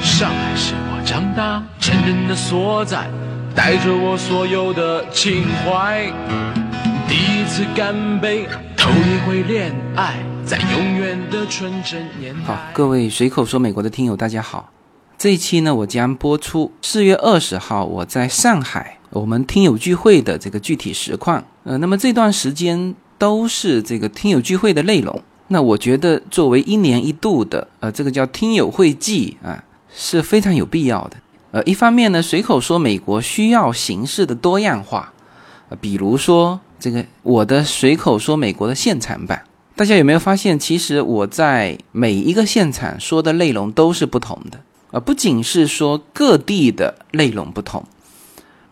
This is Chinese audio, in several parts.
上海是我长大成人的所在，带着我所有的情怀。第一次干杯，头一回恋爱，在永远的纯真年代。好，各位随口说美国的听友，大家好。这一期呢，我将播出四月二十号我在上海我们听友聚会的这个具体实况。呃，那么这段时间都是这个听友聚会的内容。那我觉得作为一年一度的呃这个叫听友会季啊，是非常有必要的。呃，一方面呢，随口说美国需要形式的多样化，比如说这个我的随口说美国的现场版，大家有没有发现，其实我在每一个现场说的内容都是不同的。啊，不仅是说各地的内容不同，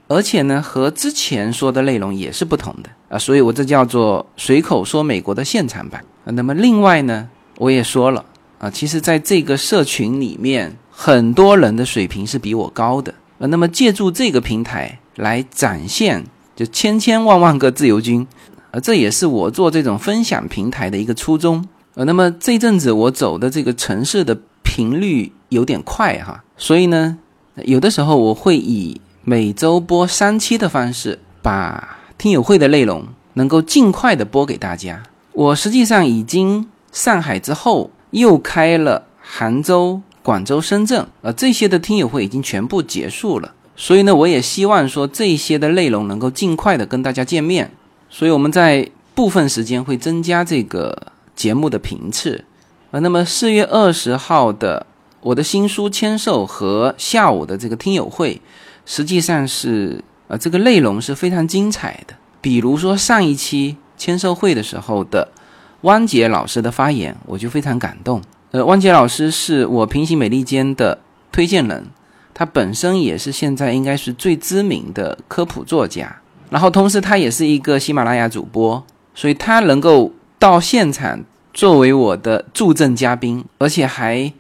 而且呢，和之前说的内容也是不同的啊，所以我这叫做随口说美国的现场版。那么另外呢，我也说了啊，其实在这个社群里面，很多人的水平是比我高的啊。那么借助这个平台来展现，就千千万万个自由军啊，这也是我做这种分享平台的一个初衷啊。那么这阵子我走的这个城市的频率。有点快哈，所以呢，有的时候我会以每周播三期的方式，把听友会的内容能够尽快的播给大家。我实际上已经上海之后又开了杭州、广州、深圳，呃，这些的听友会已经全部结束了。所以呢，我也希望说这些的内容能够尽快的跟大家见面。所以我们在部分时间会增加这个节目的频次。呃，那么四月二十号的。我的新书签售和下午的这个听友会，实际上是呃这个内容是非常精彩的。比如说上一期签售会的时候的汪杰老师的发言，我就非常感动。呃，汪杰老师是我平行美利坚的推荐人，他本身也是现在应该是最知名的科普作家，然后同时他也是一个喜马拉雅主播，所以他能够到现场作为我的助阵嘉宾，而且还。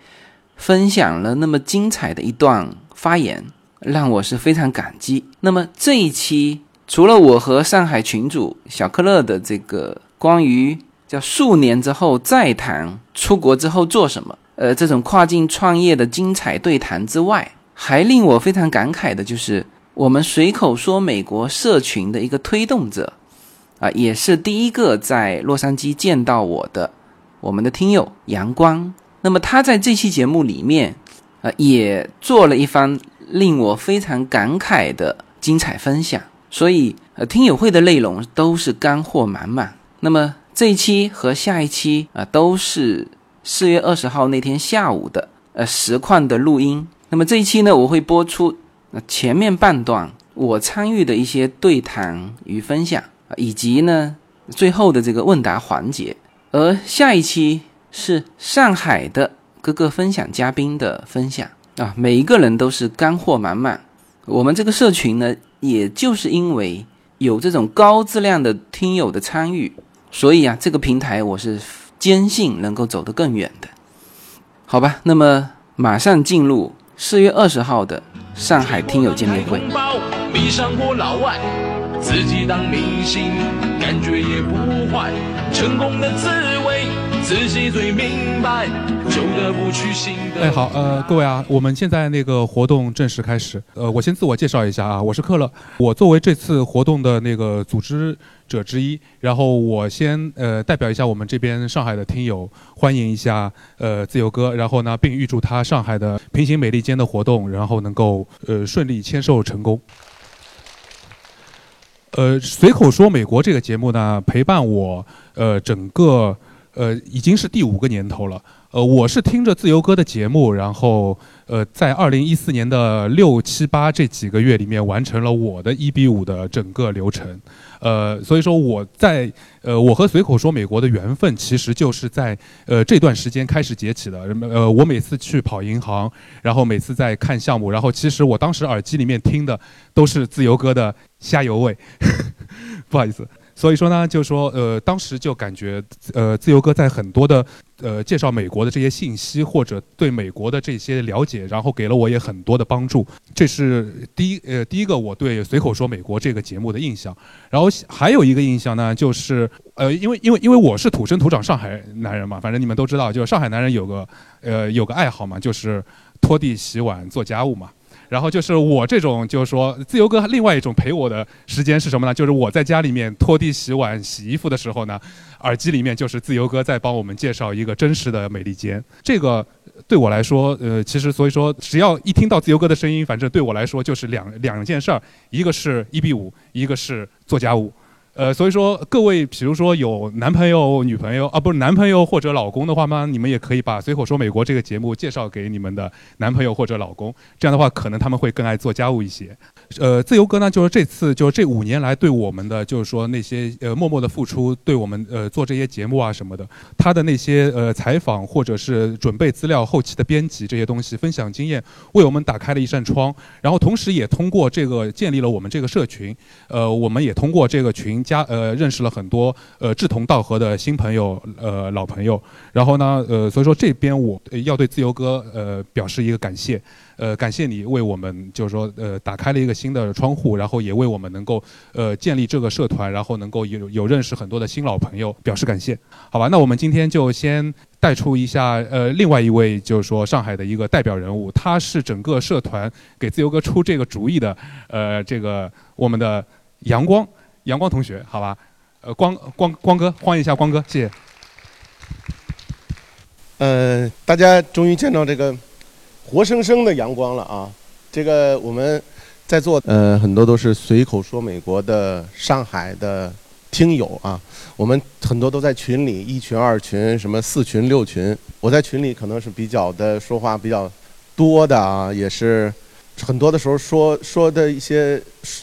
分享了那么精彩的一段发言，让我是非常感激。那么这一期除了我和上海群主小克勒的这个关于叫数年之后再谈出国之后做什么，呃，这种跨境创业的精彩对谈之外，还令我非常感慨的就是我们随口说美国社群的一个推动者，啊，也是第一个在洛杉矶见到我的我们的听友阳光。那么他在这期节目里面，呃，也做了一番令我非常感慨的精彩分享。所以，呃，听友会的内容都是干货满满。那么这一期和下一期啊，都是四月二十号那天下午的呃实况的录音。那么这一期呢，我会播出呃前面半段我参与的一些对谈与分享，以及呢最后的这个问答环节。而下一期。是上海的各个分享嘉宾的分享啊，每一个人都是干货满满。我们这个社群呢，也就是因为有这种高质量的听友的参与，所以啊，这个平台我是坚信能够走得更远的。好吧，那么马上进入四月二十号的上海听友见面会。迷上过老外，自己当明星，感觉也不坏，成功的滋味。自己最明白，旧的不去新的。哎，好，呃，各位啊，我们现在那个活动正式开始。呃，我先自我介绍一下啊，我是克勒，我作为这次活动的那个组织者之一，然后我先呃代表一下我们这边上海的听友，欢迎一下呃自由哥，然后呢，并预祝他上海的平行美利坚的活动，然后能够呃顺利签售成功。呃，随口说美国这个节目呢，陪伴我呃整个。呃，已经是第五个年头了。呃，我是听着自由哥的节目，然后呃，在二零一四年的六七八这几个月里面，完成了我的一比五的整个流程。呃，所以说我在呃，我和随口说美国的缘分，其实就是在呃这段时间开始结起的。呃，我每次去跑银行，然后每次在看项目，然后其实我当时耳机里面听的都是自由哥的虾油味，不好意思。所以说呢，就说呃，当时就感觉呃，自由哥在很多的呃介绍美国的这些信息或者对美国的这些了解，然后给了我也很多的帮助。这是第一呃第一个我对随口说美国这个节目的印象。然后还有一个印象呢，就是呃因为因为因为我是土生土长上海男人嘛，反正你们都知道，就是上海男人有个呃有个爱好嘛，就是拖地、洗碗、做家务嘛。然后就是我这种，就是说自由哥另外一种陪我的时间是什么呢？就是我在家里面拖地、洗碗、洗衣服的时候呢，耳机里面就是自由哥在帮我们介绍一个真实的美利坚。这个对我来说，呃，其实所以说，只要一听到自由哥的声音，反正对我来说就是两两件事儿，一个是一比五，一个是做家务。呃，所以说各位，比如说有男朋友、女朋友啊，不是男朋友或者老公的话吗？你们也可以把《随口说美国》这个节目介绍给你们的男朋友或者老公，这样的话，可能他们会更爱做家务一些。呃，自由哥呢，就是这次就是这五年来对我们的，就是说那些呃默默的付出，对我们呃做这些节目啊什么的，他的那些呃采访或者是准备资料、后期的编辑这些东西，分享经验，为我们打开了一扇窗。然后同时也通过这个建立了我们这个社群，呃，我们也通过这个群加呃认识了很多呃志同道合的新朋友呃老朋友。然后呢呃所以说这边我要对自由哥呃表示一个感谢。呃，感谢你为我们就是说，呃，打开了一个新的窗户，然后也为我们能够，呃，建立这个社团，然后能够有有认识很多的新老朋友，表示感谢。好吧，那我们今天就先带出一下，呃，另外一位就是说上海的一个代表人物，他是整个社团给自由哥出这个主意的，呃，这个我们的阳光阳光同学，好吧，呃，光光光哥，欢迎一下光哥，谢谢。呃，大家终于见到这个。活生生的阳光了啊！这个我们在座，呃，很多都是随口说美国的上海的听友啊。我们很多都在群里，一群、二群、什么四群、六群。我在群里可能是比较的说话比较多的啊，也是很多的时候说说的一些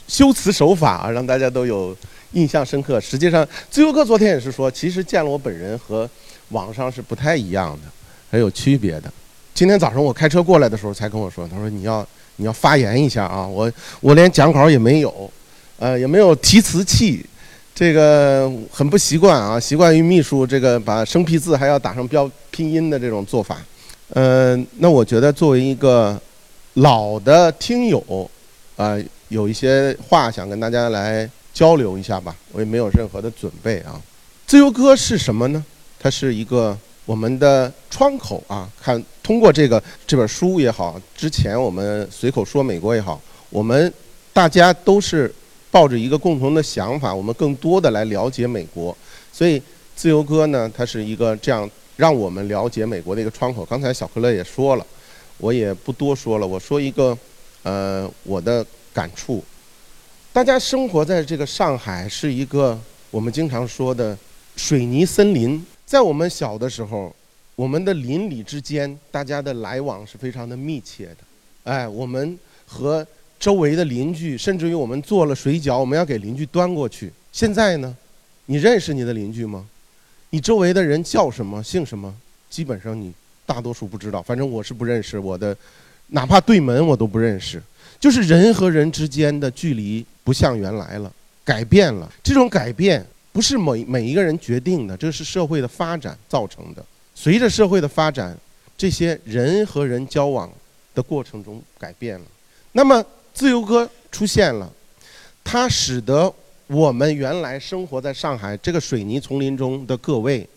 修辞手法啊，让大家都有印象深刻。实际上，自由哥昨天也是说，其实见了我本人和网上是不太一样的，很有区别的。今天早上我开车过来的时候，才跟我说，他说你要你要发言一下啊，我我连讲稿也没有，呃，也没有提词器，这个很不习惯啊，习惯于秘书这个把生僻字还要打上标拼音的这种做法，呃，那我觉得作为一个老的听友，啊，有一些话想跟大家来交流一下吧，我也没有任何的准备啊。自由歌是什么呢？它是一个。我们的窗口啊，看通过这个这本书也好，之前我们随口说美国也好，我们大家都是抱着一个共同的想法，我们更多的来了解美国。所以自由哥呢，他是一个这样让我们了解美国的一个窗口。刚才小可乐也说了，我也不多说了，我说一个呃我的感触。大家生活在这个上海，是一个我们经常说的水泥森林。在我们小的时候，我们的邻里之间，大家的来往是非常的密切的。哎，我们和周围的邻居，甚至于我们做了水饺，我们要给邻居端过去。现在呢，你认识你的邻居吗？你周围的人叫什么，姓什么？基本上你大多数不知道。反正我是不认识我的，哪怕对门我都不认识。就是人和人之间的距离不像原来了，改变了。这种改变。不是每每一个人决定的，这是社会的发展造成的。随着社会的发展，这些人和人交往的过程中改变了。那么自由哥出现了，它使得我们原来生活在上海这个水泥丛林中的各位，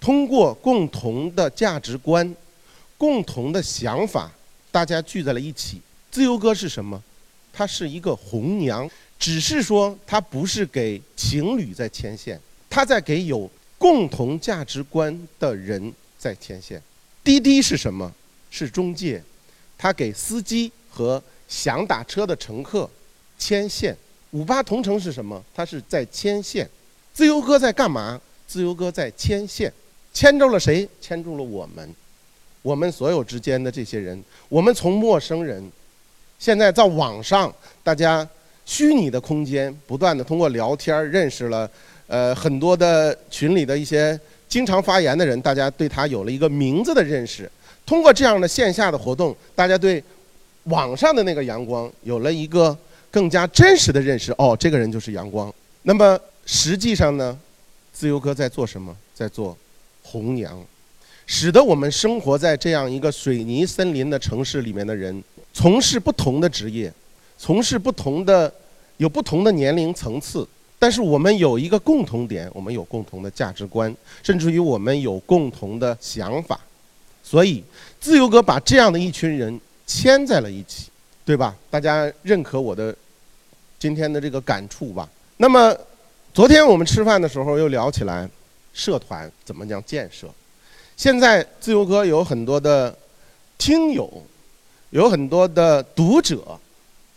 通过共同的价值观、共同的想法，大家聚在了一起。自由哥是什么？它是一个红娘。只是说，他不是给情侣在牵线，他在给有共同价值观的人在牵线。滴滴是什么？是中介，他给司机和想打车的乘客牵线。五八同城是什么？他是在牵线。自由哥在干嘛？自由哥在牵线，牵住了谁？牵住了我们，我们所有之间的这些人。我们从陌生人，现在在网上，大家。虚拟的空间，不断的通过聊天认识了，呃，很多的群里的一些经常发言的人，大家对他有了一个名字的认识。通过这样的线下的活动，大家对网上的那个阳光有了一个更加真实的认识。哦，这个人就是阳光。那么实际上呢，自由哥在做什么？在做红娘。使得我们生活在这样一个水泥森林的城市里面的人，从事不同的职业，从事不同的，有不同的年龄层次，但是我们有一个共同点，我们有共同的价值观，甚至于我们有共同的想法，所以自由哥把这样的一群人牵在了一起，对吧？大家认可我的今天的这个感触吧？那么，昨天我们吃饭的时候又聊起来，社团怎么讲建设？现在自由哥有很多的听友，有很多的读者。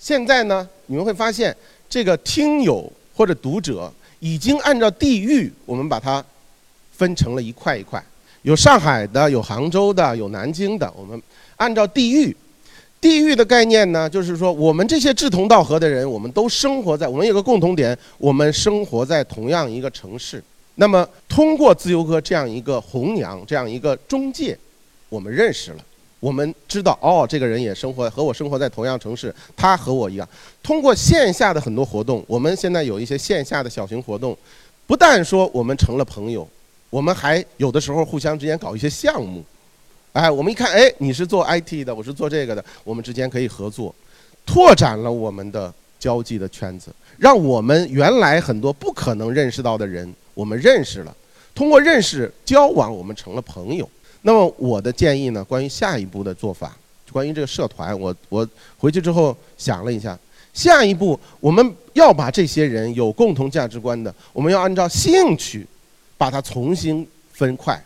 现在呢，你们会发现，这个听友或者读者已经按照地域，我们把它分成了一块一块，有上海的，有杭州的，有南京的。我们按照地域。地域的概念呢，就是说我们这些志同道合的人，我们都生活在，我们有个共同点，我们生活在同样一个城市。那么通过自由哥这样一个红娘，这样一个中介，我们认识了，我们知道哦，这个人也生活和我生活在同样城市，他和我一样。通过线下的很多活动，我们现在有一些线下的小型活动，不但说我们成了朋友，我们还有的时候互相之间搞一些项目。哎，我们一看，哎，你是做 IT 的，我是做这个的，我们之间可以合作，拓展了我们的交际的圈子，让我们原来很多不可能认识到的人，我们认识了。通过认识交往，我们成了朋友。那么我的建议呢，关于下一步的做法，关于这个社团，我我回去之后想了一下，下一步我们要把这些人有共同价值观的，我们要按照兴趣，把它重新分块。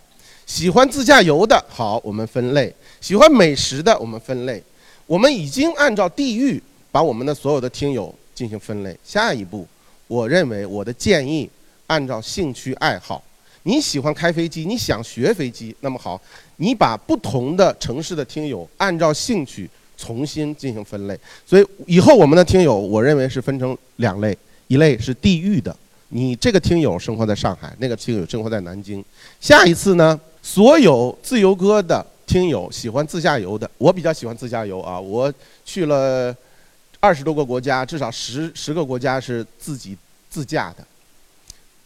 喜欢自驾游的，好，我们分类；喜欢美食的，我们分类。我们已经按照地域把我们的所有的听友进行分类。下一步，我认为我的建议，按照兴趣爱好。你喜欢开飞机，你想学飞机，那么好，你把不同的城市的听友按照兴趣重新进行分类。所以以后我们的听友，我认为是分成两类：一类是地域的，你这个听友生活在上海，那个听友生活在南京。下一次呢？所有自由歌的听友喜欢自驾游的，我比较喜欢自驾游啊！我去了二十多个国家，至少十十个国家是自己自驾的。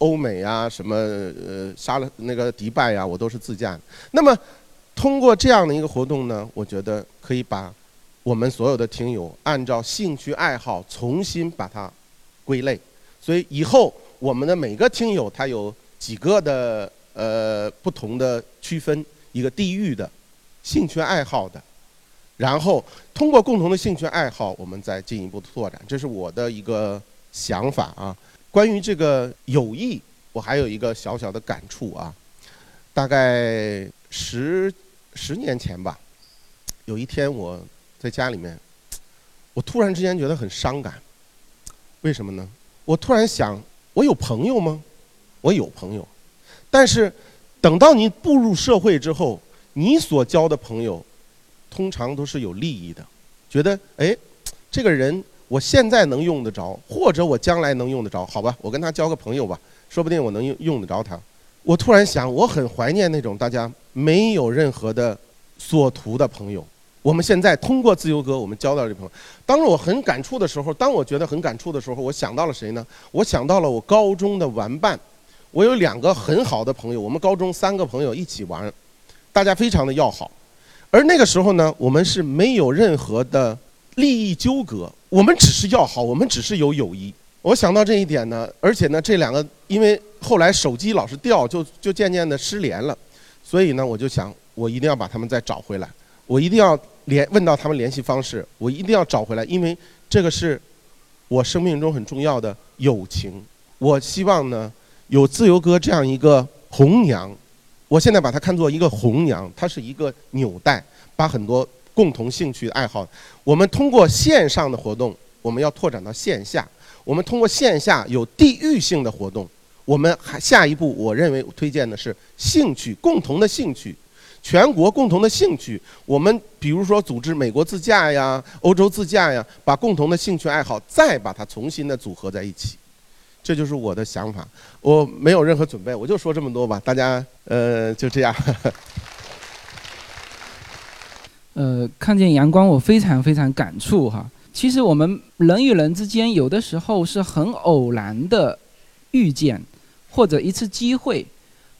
欧美啊，什么呃，沙了那个迪拜呀，我都是自驾。那么通过这样的一个活动呢，我觉得可以把我们所有的听友按照兴趣爱好重新把它归类。所以以后我们的每个听友他有几个的。呃，不同的区分，一个地域的，兴趣爱好的，然后通过共同的兴趣爱好，我们再进一步拓展，这是我的一个想法啊。关于这个友谊，我还有一个小小的感触啊。大概十十年前吧，有一天我在家里面，我突然之间觉得很伤感。为什么呢？我突然想，我有朋友吗？我有朋友。但是，等到你步入社会之后，你所交的朋友，通常都是有利益的，觉得哎，这个人我现在能用得着，或者我将来能用得着，好吧，我跟他交个朋友吧，说不定我能用用得着他。我突然想，我很怀念那种大家没有任何的所图的朋友。我们现在通过自由哥，我们交到这朋友。当我很感触的时候，当我觉得很感触的时候，我想到了谁呢？我想到了我高中的玩伴。我有两个很好的朋友，我们高中三个朋友一起玩，大家非常的要好。而那个时候呢，我们是没有任何的利益纠葛，我们只是要好，我们只是有友谊。我想到这一点呢，而且呢，这两个因为后来手机老是掉，就就渐渐的失联了，所以呢，我就想，我一定要把他们再找回来，我一定要联问到他们联系方式，我一定要找回来，因为这个是我生命中很重要的友情。我希望呢。有自由哥这样一个红娘，我现在把它看作一个红娘，它是一个纽带，把很多共同兴趣爱好，我们通过线上的活动，我们要拓展到线下，我们通过线下有地域性的活动，我们还下一步，我认为推荐的是兴趣共同的兴趣，全国共同的兴趣，我们比如说组织美国自驾呀、欧洲自驾呀，把共同的兴趣爱好再把它重新的组合在一起。这就是我的想法，我没有任何准备，我就说这么多吧，大家呃就这样。呃，看见阳光，我非常非常感触哈。其实我们人与人之间有的时候是很偶然的遇见，或者一次机会，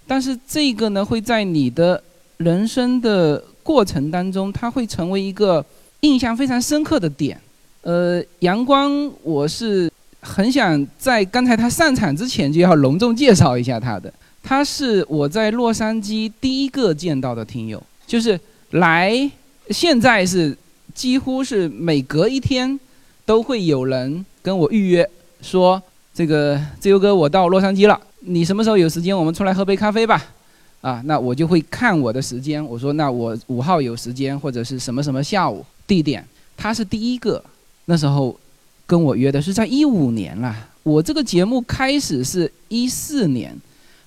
但是这个呢会在你的人生的过程当中，它会成为一个印象非常深刻的点。呃，阳光，我是很想在刚才他上场之前就要隆重介绍一下他的。他是我在洛杉矶第一个见到的听友，就是来，现在是几乎是每隔一天都会有人跟我预约，说这个自由哥，我到洛杉矶了，你什么时候有时间，我们出来喝杯咖啡吧。啊，那我就会看我的时间，我说那我五号有时间，或者是什么什么下午地点，他是第一个。那时候跟我约的是在一五年了，我这个节目开始是一四年，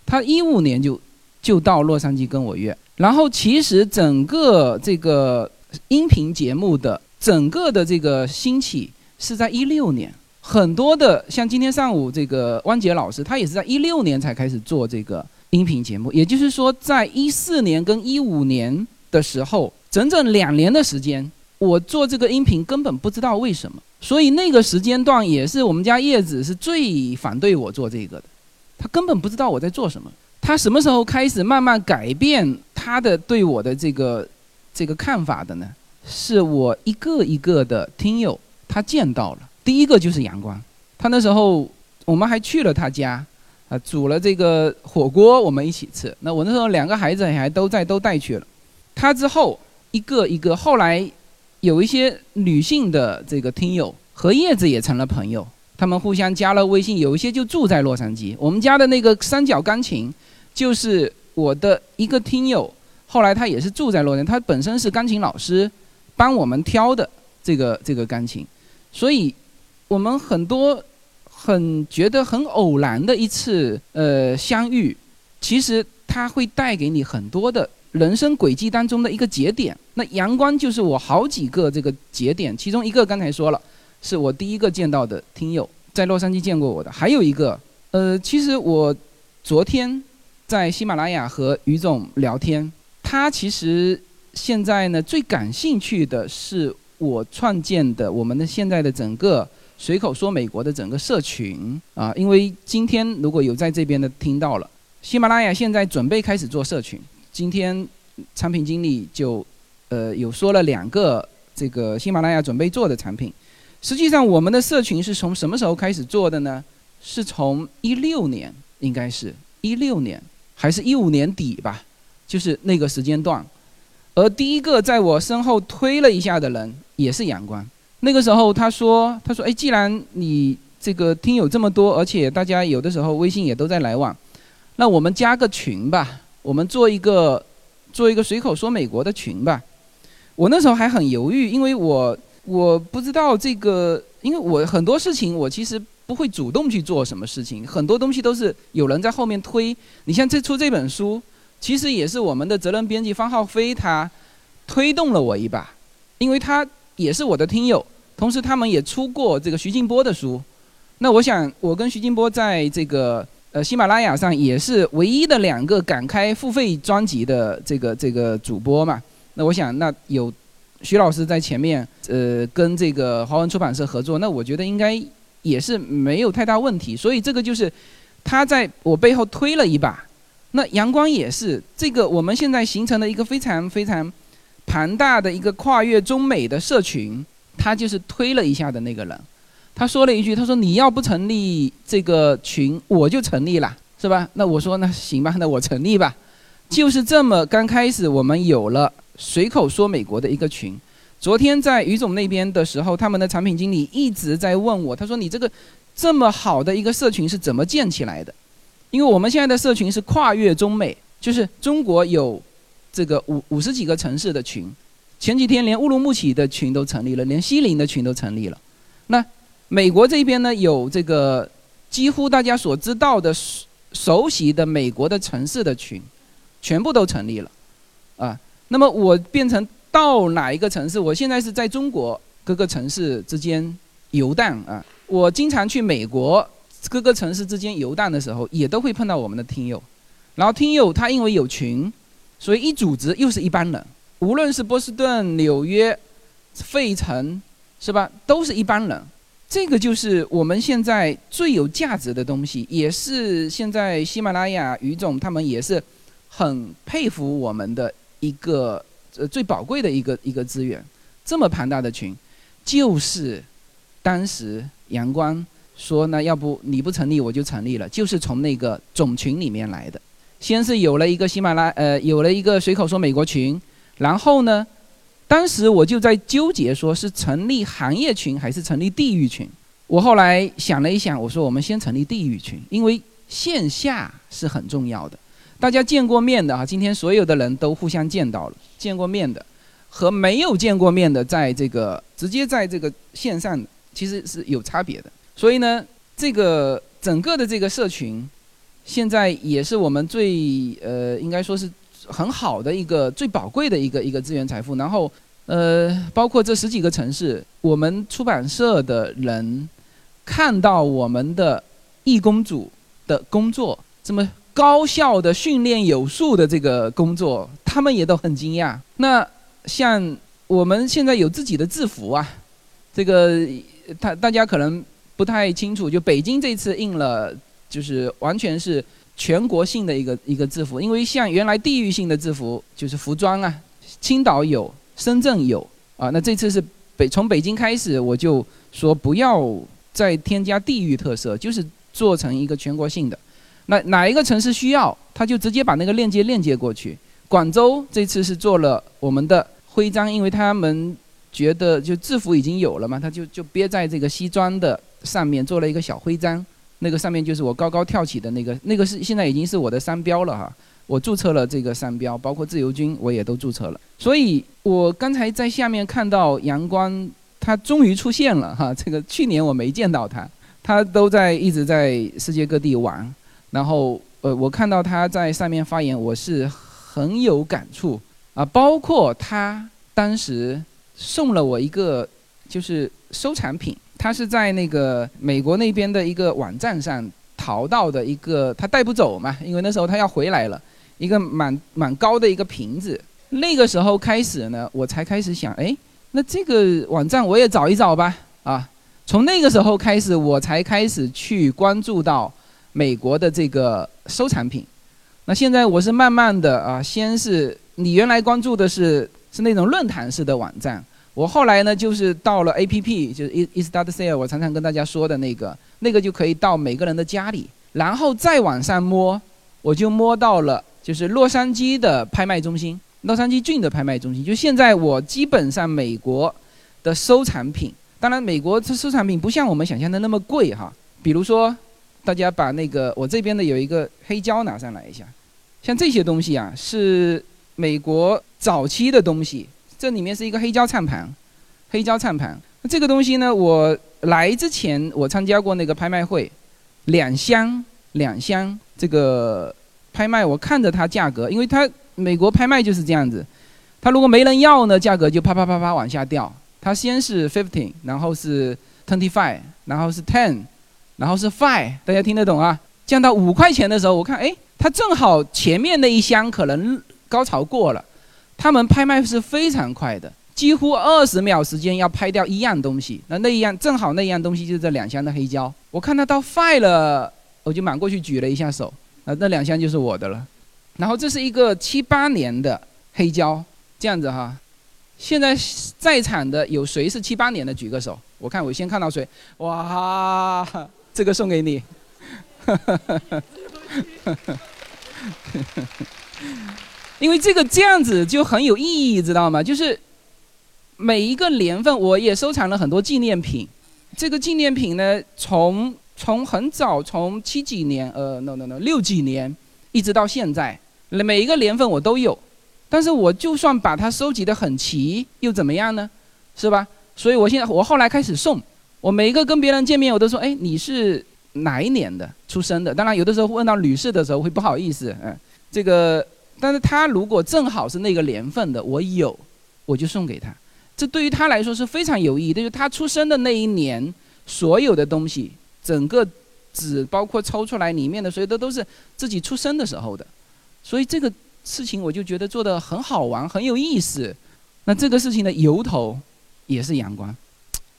他一五年就就到洛杉矶跟我约。然后其实整个这个音频节目的整个的这个兴起是在一六年，很多的像今天上午这个汪杰老师，他也是在一六年才开始做这个音频节目。也就是说，在一四年跟一五年的时候，整整两年的时间。我做这个音频根本不知道为什么，所以那个时间段也是我们家叶子是最反对我做这个的，他根本不知道我在做什么。他什么时候开始慢慢改变他的对我的这个这个看法的呢？是我一个一个的听友他见到了，第一个就是阳光，他那时候我们还去了他家，啊，煮了这个火锅我们一起吃。那我那时候两个孩子还都在，都带去了。他之后一个一个后来。有一些女性的这个听友和叶子也成了朋友，他们互相加了微信。有一些就住在洛杉矶。我们家的那个三角钢琴，就是我的一个听友，后来他也是住在洛杉矶。他本身是钢琴老师，帮我们挑的这个这个钢琴，所以我们很多很觉得很偶然的一次呃相遇，其实它会带给你很多的。人生轨迹当中的一个节点，那阳光就是我好几个这个节点，其中一个刚才说了，是我第一个见到的听友，在洛杉矶见过我的，还有一个，呃，其实我昨天在喜马拉雅和于总聊天，他其实现在呢最感兴趣的是我创建的我们的现在的整个随口说美国的整个社群啊，因为今天如果有在这边的听到了，喜马拉雅现在准备开始做社群。今天产品经理就呃有说了两个这个喜马拉雅准备做的产品，实际上我们的社群是从什么时候开始做的呢？是从一六年，应该是一六年还是一五年底吧，就是那个时间段。而第一个在我身后推了一下的人也是阳光。那个时候他说他说哎，既然你这个听友这么多，而且大家有的时候微信也都在来往，那我们加个群吧。我们做一个做一个随口说美国的群吧。我那时候还很犹豫，因为我我不知道这个，因为我很多事情我其实不会主动去做什么事情，很多东西都是有人在后面推。你像这出这本书，其实也是我们的责任编辑方浩飞他推动了我一把，因为他也是我的听友，同时他们也出过这个徐静波的书。那我想，我跟徐静波在这个。呃，喜马拉雅上也是唯一的两个敢开付费专辑的这个这个主播嘛。那我想，那有徐老师在前面，呃，跟这个华文出版社合作，那我觉得应该也是没有太大问题。所以这个就是他在我背后推了一把。那阳光也是这个我们现在形成了一个非常非常庞大的一个跨越中美的社群，他就是推了一下的那个人。他说了一句：“他说你要不成立这个群，我就成立了，是吧？”那我说：“那行吧，那我成立吧。”就是这么刚开始，我们有了随口说美国的一个群。昨天在于总那边的时候，他们的产品经理一直在问我，他说：“你这个这么好的一个社群是怎么建起来的？”因为我们现在的社群是跨越中美，就是中国有这个五五十几个城市的群，前几天连乌鲁木齐的群都成立了，连西宁的群都成立了，那。美国这边呢，有这个几乎大家所知道的熟熟悉的美国的城市的群，全部都成立了，啊，那么我变成到哪一个城市？我现在是在中国各个城市之间游荡啊。我经常去美国各个城市之间游荡的时候，也都会碰到我们的听友。然后听友他因为有群，所以一组织又是一帮人，无论是波士顿、纽约、费城，是吧，都是一帮人。这个就是我们现在最有价值的东西，也是现在喜马拉雅于总他们也是很佩服我们的一个呃最宝贵的一个一个资源，这么庞大的群，就是当时阳光说呢，要不你不成立我就成立了，就是从那个种群里面来的。先是有了一个喜马拉呃有了一个随口说美国群，然后呢，当时我就在纠结，说是成立行业群还是成立地域群。我后来想了一想，我说我们先成立地域群，因为线下是很重要的。大家见过面的啊，今天所有的人都互相见到了，见过面的和没有见过面的，在这个直接在这个线上其实是有差别的。所以呢，这个整个的这个社群，现在也是我们最呃应该说是很好的一个最宝贵的一个一个资源财富。然后呃，包括这十几个城市，我们出版社的人看到我们的义工组的工作这么。高效的训练有素的这个工作，他们也都很惊讶。那像我们现在有自己的制服啊，这个他大家可能不太清楚。就北京这次印了，就是完全是全国性的一个一个制服。因为像原来地域性的制服就是服装啊，青岛有，深圳有啊。那这次是北从北京开始，我就说不要再添加地域特色，就是做成一个全国性的。那哪一个城市需要，他就直接把那个链接链接过去。广州这次是做了我们的徽章，因为他们觉得就制服已经有了嘛，他就就憋在这个西装的上面做了一个小徽章，那个上面就是我高高跳起的那个，那个是现在已经是我的商标了哈。我注册了这个商标，包括自由军我也都注册了。所以我刚才在下面看到阳光，他终于出现了哈。这个去年我没见到他，他都在一直在世界各地玩。然后，呃，我看到他在上面发言，我是很有感触啊。包括他当时送了我一个，就是收藏品，他是在那个美国那边的一个网站上淘到的一个，他带不走嘛，因为那时候他要回来了，一个蛮蛮高的一个瓶子。那个时候开始呢，我才开始想，哎，那这个网站我也找一找吧，啊，从那个时候开始，我才开始去关注到。美国的这个收藏品，那现在我是慢慢的啊，先是你原来关注的是是那种论坛式的网站，我后来呢就是到了 A P P，就是 E E Start Sale，我常常跟大家说的那个，那个就可以到每个人的家里，然后再往上摸，我就摸到了就是洛杉矶的拍卖中心，洛杉矶郡的拍卖中心，就现在我基本上美国的收藏品，当然美国这收藏品不像我们想象的那么贵哈，比如说。大家把那个我这边的有一个黑胶拿上来一下，像这些东西啊，是美国早期的东西。这里面是一个黑胶唱盘，黑胶唱盘。那这个东西呢，我来之前我参加过那个拍卖会，两箱两箱这个拍卖，我看着它价格，因为它美国拍卖就是这样子，它如果没人要呢，价格就啪啪啪啪往下掉。它先是 fifteen，然后是 twenty five，然后是 ten。然后是 five，大家听得懂啊？降到五块钱的时候，我看，哎，它正好前面那一箱可能高潮过了，他们拍卖是非常快的，几乎二十秒时间要拍掉一样东西。那那一样正好那一样东西就是这两箱的黑胶。我看它到 five 了，我就满过去举了一下手，啊，那两箱就是我的了。然后这是一个七八年的黑胶，这样子哈。现在在场的有谁是七八年的？举个手，我看我先看到谁。哇！这个送给你，因为这个这样子就很有意义，知道吗？就是每一个年份，我也收藏了很多纪念品。这个纪念品呢，从从很早，从七几年，呃，no no no，六几年，一直到现在，每一个年份我都有。但是我就算把它收集的很齐，又怎么样呢？是吧？所以我现在我后来开始送。我每一个跟别人见面，我都说：“哎，你是哪一年的出生的？”当然，有的时候问到女士的时候会不好意思，嗯，这个，但是他如果正好是那个年份的，我有，我就送给他。这对于他来说是非常有意义的，就是他出生的那一年，所有的东西，整个纸包括抽出来里面的，所有的都是自己出生的时候的，所以这个事情我就觉得做的很好玩，很有意思。那这个事情的由头也是阳光，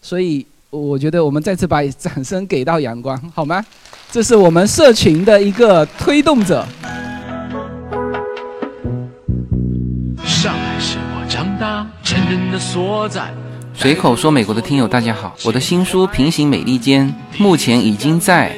所以。我觉得我们再次把掌声给到阳光好吗？这是我们社群的一个推动者。上海是我长大成人的所在。随口说美国的听友大家好我的新书平行美利坚目前已经在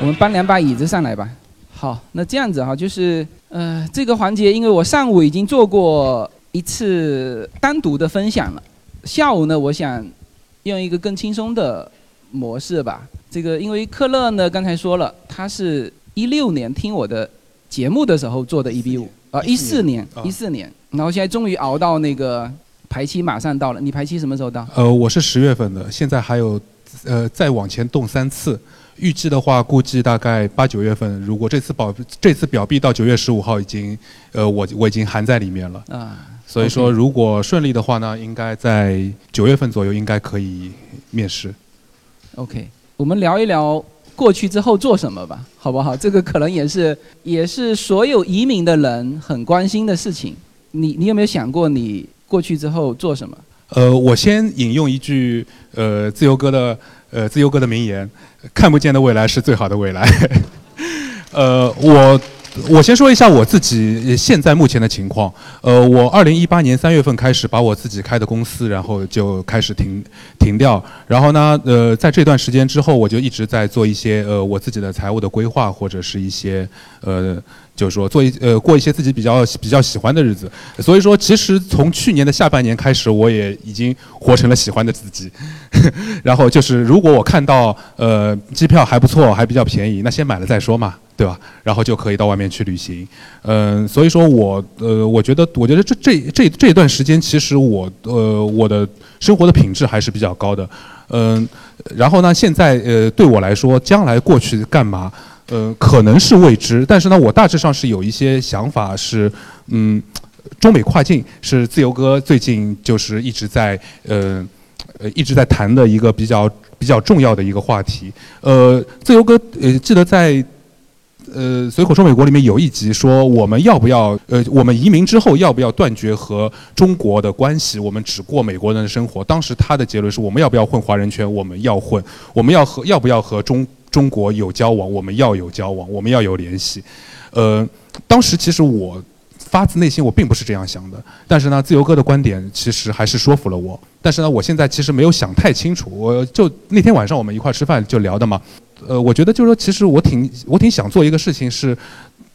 我们搬两把椅子上来吧。好，那这样子哈，就是呃，这个环节，因为我上午已经做过一次单独的分享了。下午呢，我想用一个更轻松的模式吧。这个因为克勒呢，刚才说了，他是一六年听我的节目的时候做的 E B 五啊，一四年，一四年，然后现在终于熬到那个排期马上到了。你排期什么时候到？呃，我是十月份的，现在还有呃再往前动三次，预计的话估计大概八九月份。如果这次保这次表币到九月十五号已经呃我我已经含在里面了啊。所以说，如果顺利的话呢，应该在九月份左右应该可以面试。OK，我们聊一聊过去之后做什么吧，好不好？这个可能也是也是所有移民的人很关心的事情。你你有没有想过你过去之后做什么？呃，我先引用一句呃自由哥的呃自由哥的名言：看不见的未来是最好的未来。呃，我。我先说一下我自己现在目前的情况。呃，我二零一八年三月份开始把我自己开的公司，然后就开始停停掉。然后呢，呃，在这段时间之后，我就一直在做一些呃我自己的财务的规划，或者是一些呃。就是说，做一呃过一些自己比较比较喜欢的日子，所以说其实从去年的下半年开始，我也已经活成了喜欢的自己。然后就是如果我看到呃机票还不错，还比较便宜，那先买了再说嘛，对吧？然后就可以到外面去旅行。嗯，所以说我呃我觉得我觉得这这这这段时间其实我呃我的生活的品质还是比较高的。嗯，然后呢，现在呃对我来说，将来过去干嘛？呃，可能是未知，但是呢，我大致上是有一些想法，是，嗯，中美跨境是自由哥最近就是一直在呃呃一直在谈的一个比较比较重要的一个话题。呃，自由哥呃记得在呃随口说美国里面有一集说我们要不要呃我们移民之后要不要断绝和中国的关系，我们只过美国人的生活。当时他的结论是我们要不要混华人圈，我们要混，我们要和要不要和中。中国有交往，我们要有交往，我们要有联系。呃，当时其实我发自内心我并不是这样想的，但是呢，自由哥的观点其实还是说服了我。但是呢，我现在其实没有想太清楚。我就那天晚上我们一块吃饭就聊的嘛。呃，我觉得就是说，其实我挺我挺想做一个事情，是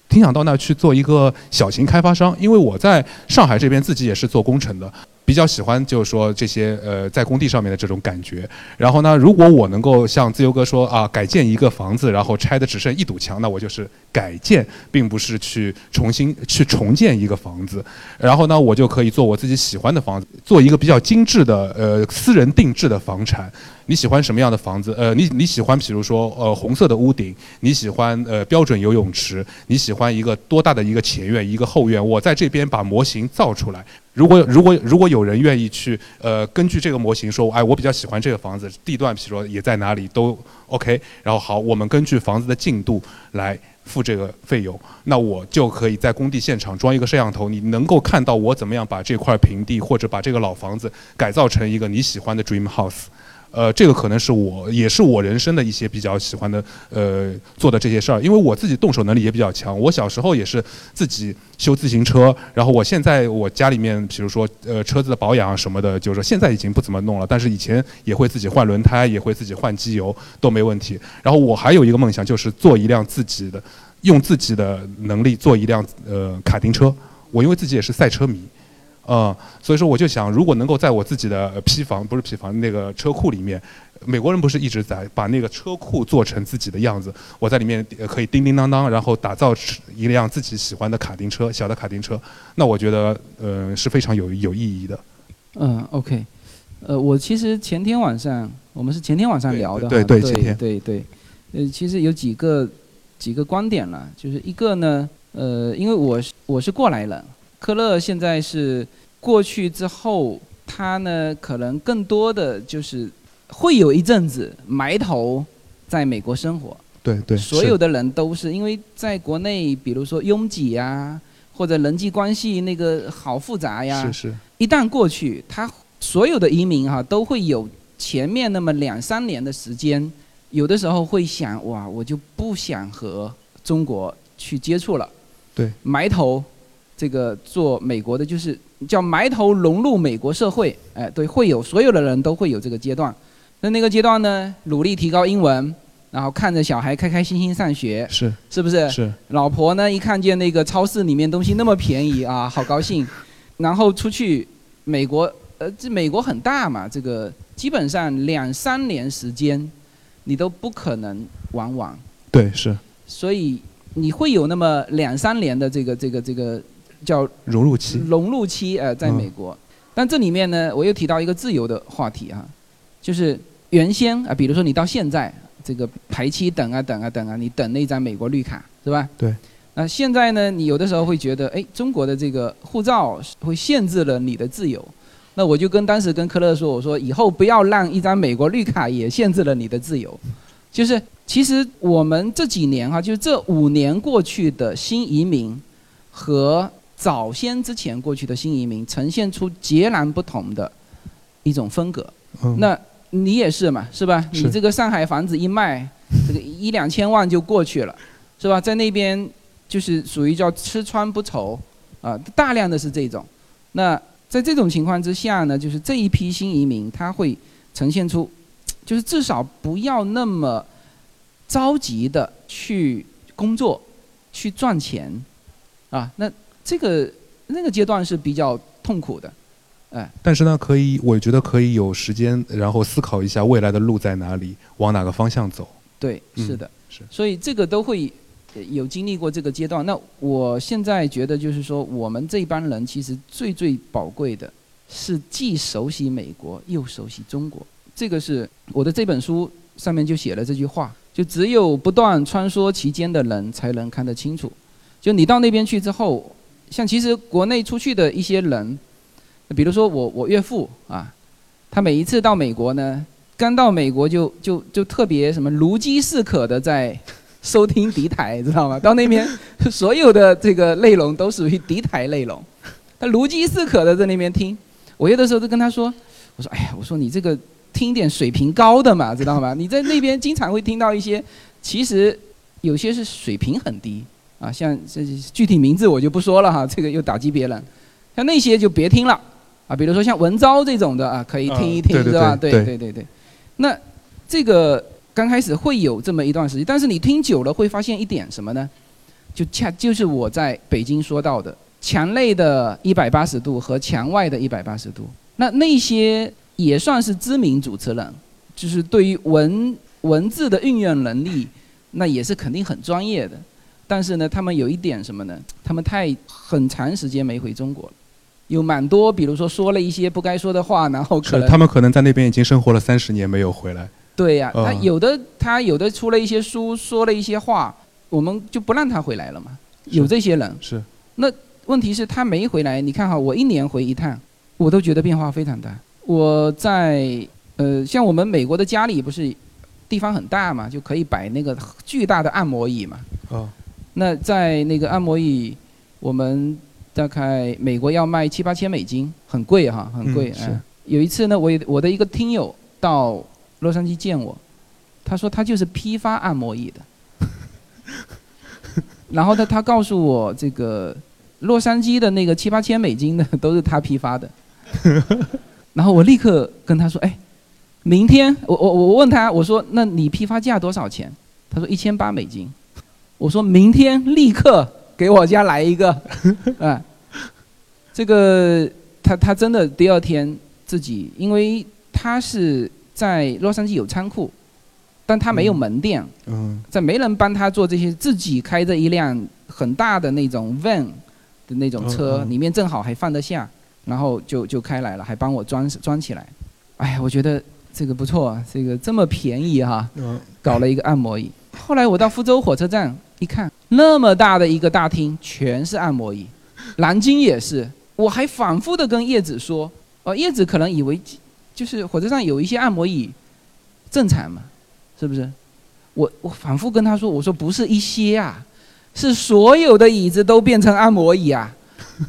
挺想到那去做一个小型开发商，因为我在上海这边自己也是做工程的。比较喜欢就是说这些呃在工地上面的这种感觉，然后呢，如果我能够像自由哥说啊，改建一个房子，然后拆的只剩一堵墙，那我就是改建，并不是 去重新去重建一个房子，然后呢，我就可以做我自己喜欢的房子，做一个比较精致的呃私人定制的房产。你喜欢什么样的房子？呃，你你喜欢比如说呃红色的屋顶，你喜欢呃标准游泳池，你喜欢一个多大的一个前院一个后院？我在这边把模型造出来。如果如果如果有人愿意去，呃，根据这个模型说，哎，我比较喜欢这个房子，地段，比如说也在哪里都 OK。然后好，我们根据房子的进度来付这个费用，那我就可以在工地现场装一个摄像头，你能够看到我怎么样把这块平地或者把这个老房子改造成一个你喜欢的 dream house。呃，这个可能是我也是我人生的一些比较喜欢的呃做的这些事儿，因为我自己动手能力也比较强。我小时候也是自己修自行车，然后我现在我家里面，比如说呃车子的保养什么的，就是说现在已经不怎么弄了，但是以前也会自己换轮胎，也会自己换机油，都没问题。然后我还有一个梦想，就是做一辆自己的，用自己的能力做一辆呃卡丁车。我因为自己也是赛车迷。嗯，所以说我就想，如果能够在我自己的批房，不是批房，那个车库里面，美国人不是一直在把那个车库做成自己的样子，我在里面可以叮叮当当，然后打造一辆自己喜欢的卡丁车，小的卡丁车，那我觉得，呃，是非常有有意义的。嗯，OK，呃，我其实前天晚上，我们是前天晚上聊的，对对对前天，对对，呃，其实有几个几个观点了，就是一个呢，呃，因为我是我是过来人，科勒现在是过去之后，他呢可能更多的就是会有一阵子埋头在美国生活，对对，所有的人都是因为在国内，比如说拥挤呀，或者人际关系那个好复杂呀，是是，一旦过去，他所有的移民哈、都会有前面那么两三年的时间，有的时候会想哇，我就不想和中国去接触了，对，埋头这个做美国的，就是叫埋头融入美国社会，哎，对，会有所有的人都会有这个阶段。那那个阶段呢，努力提高英文，然后看着小孩开开心心上学，是是不是？是，老婆呢，一看见那个超市里面东西那么便宜啊，好高兴。然后出去美国，呃，这美国很大嘛，这个基本上两三年时间，你都不可能玩完，对是所以你会有那么两三年的这个这个这个叫融入期，融入期，呃，在美国。但这里面呢，我又提到一个自由的话题哈、就是原先啊，比如说你到现在这个排期等啊等啊等啊，你等那张美国绿卡是吧？对。那现在呢，你有的时候会觉得，哎，中国的这个护照会限制了你的自由。那我就跟当时跟科勒说，我说以后不要让一张美国绿卡也限制了你的自由。就是其实我们这几年哈、就是这五年过去的新移民和早先之前过去的新移民呈现出截然不同的一种风格。嗯，那你也是嘛，是吧？是你这个上海房子一卖，这个一两千万就过去了，是吧？在那边就是属于叫吃穿不愁，啊，大量的是这种。那在这种情况之下呢，就是这一批新移民他会呈现出，就是至少不要那么着急的去工作，去赚钱，啊，那这个那个阶段是比较痛苦的。哎但是呢，可以，我觉得可以有时间，然后思考一下未来的路在哪里，往哪个方向走。对，嗯是的，是所以这个都会呃有经历过这个阶段。那我现在觉得就是说，我们这帮人其实最最宝贵的是既熟悉美国又熟悉中国。这个是我的这本书上面就写了这句话，就只有不断穿梭其间的人才能看得清楚。就你到那边去之后，像其实国内出去的一些人，比如说我我岳父啊，他每一次到美国呢，刚到美国就就就特别什么如饥似渴的在收听敌台，知道吗？到那边 所有的这个内容都属于敌台内容，他如饥似渴的在那边听。我有的时候都跟他说，我说哎呀，我说你这个听点水平高的嘛，知道吗？你在那边经常会听到一些，其实有些是水平很低啊，像这具体名字我就不说了哈，这个又打击别人。像那些就别听了啊，比如说像文昭这种的啊，可以听一听，嗯对对是吧？对对对对对。那这个刚开始会有这么一段时间，但是你听久了会发现一点什么呢？就恰就是我在北京说到的墙内的一百八十度和墙外的一百八十度。那那些也算是知名主持人，就是对于文文字的运用能力，那也是肯定很专业的。但是呢，他们有一点什么呢？他们太很长时间没回中国了，有蛮多，比如说说了一些不该说的话，然后可能他们可能在那边已经生活了三十年没有回来。对呀、嗯他有的他有的出了一些书，说了一些话，我们就不让他回来了嘛。有这些人，是那问题是他没回来。你看哈，我一年回一趟，我都觉得变化非常大。我在呃，像我们美国的家里不是地方很大嘛，就可以摆那个巨大的按摩椅嘛。啊，那在那个按摩椅，我们大概美国要卖七八千美金，很贵哈，很贵。嗯有一次呢，我我的一个听友到洛杉矶见我，他说他就是批发按摩椅的，然后呢他告诉我这个洛杉矶的那个七八千美金的 都是他批发的，然后我立刻跟他说，哎，明天我我我问他，我说那你批发价多少钱？他说一千八美金。我说明天立刻给我家来一个，啊，这个他他真的第二天自己，因为他是在洛杉矶有仓库，但他没有门店，嗯在没人帮他做这些，自己开着一辆很大的那种 van 的那种车，里面正好还放得下，然后就就开来了，还帮我装装起来。哎呀，我觉得这个不错啊，这个这么便宜哈、嗯搞了一个按摩椅。后来我到福州火车站一看那么大的一个大厅，全是按摩椅，南京也是。我还反复的跟叶子说，哦，叶子可能以为就是火车上有一些按摩椅正常嘛，是不是？我我反复跟他说，我说不是一些啊，是所有的椅子都变成按摩椅啊，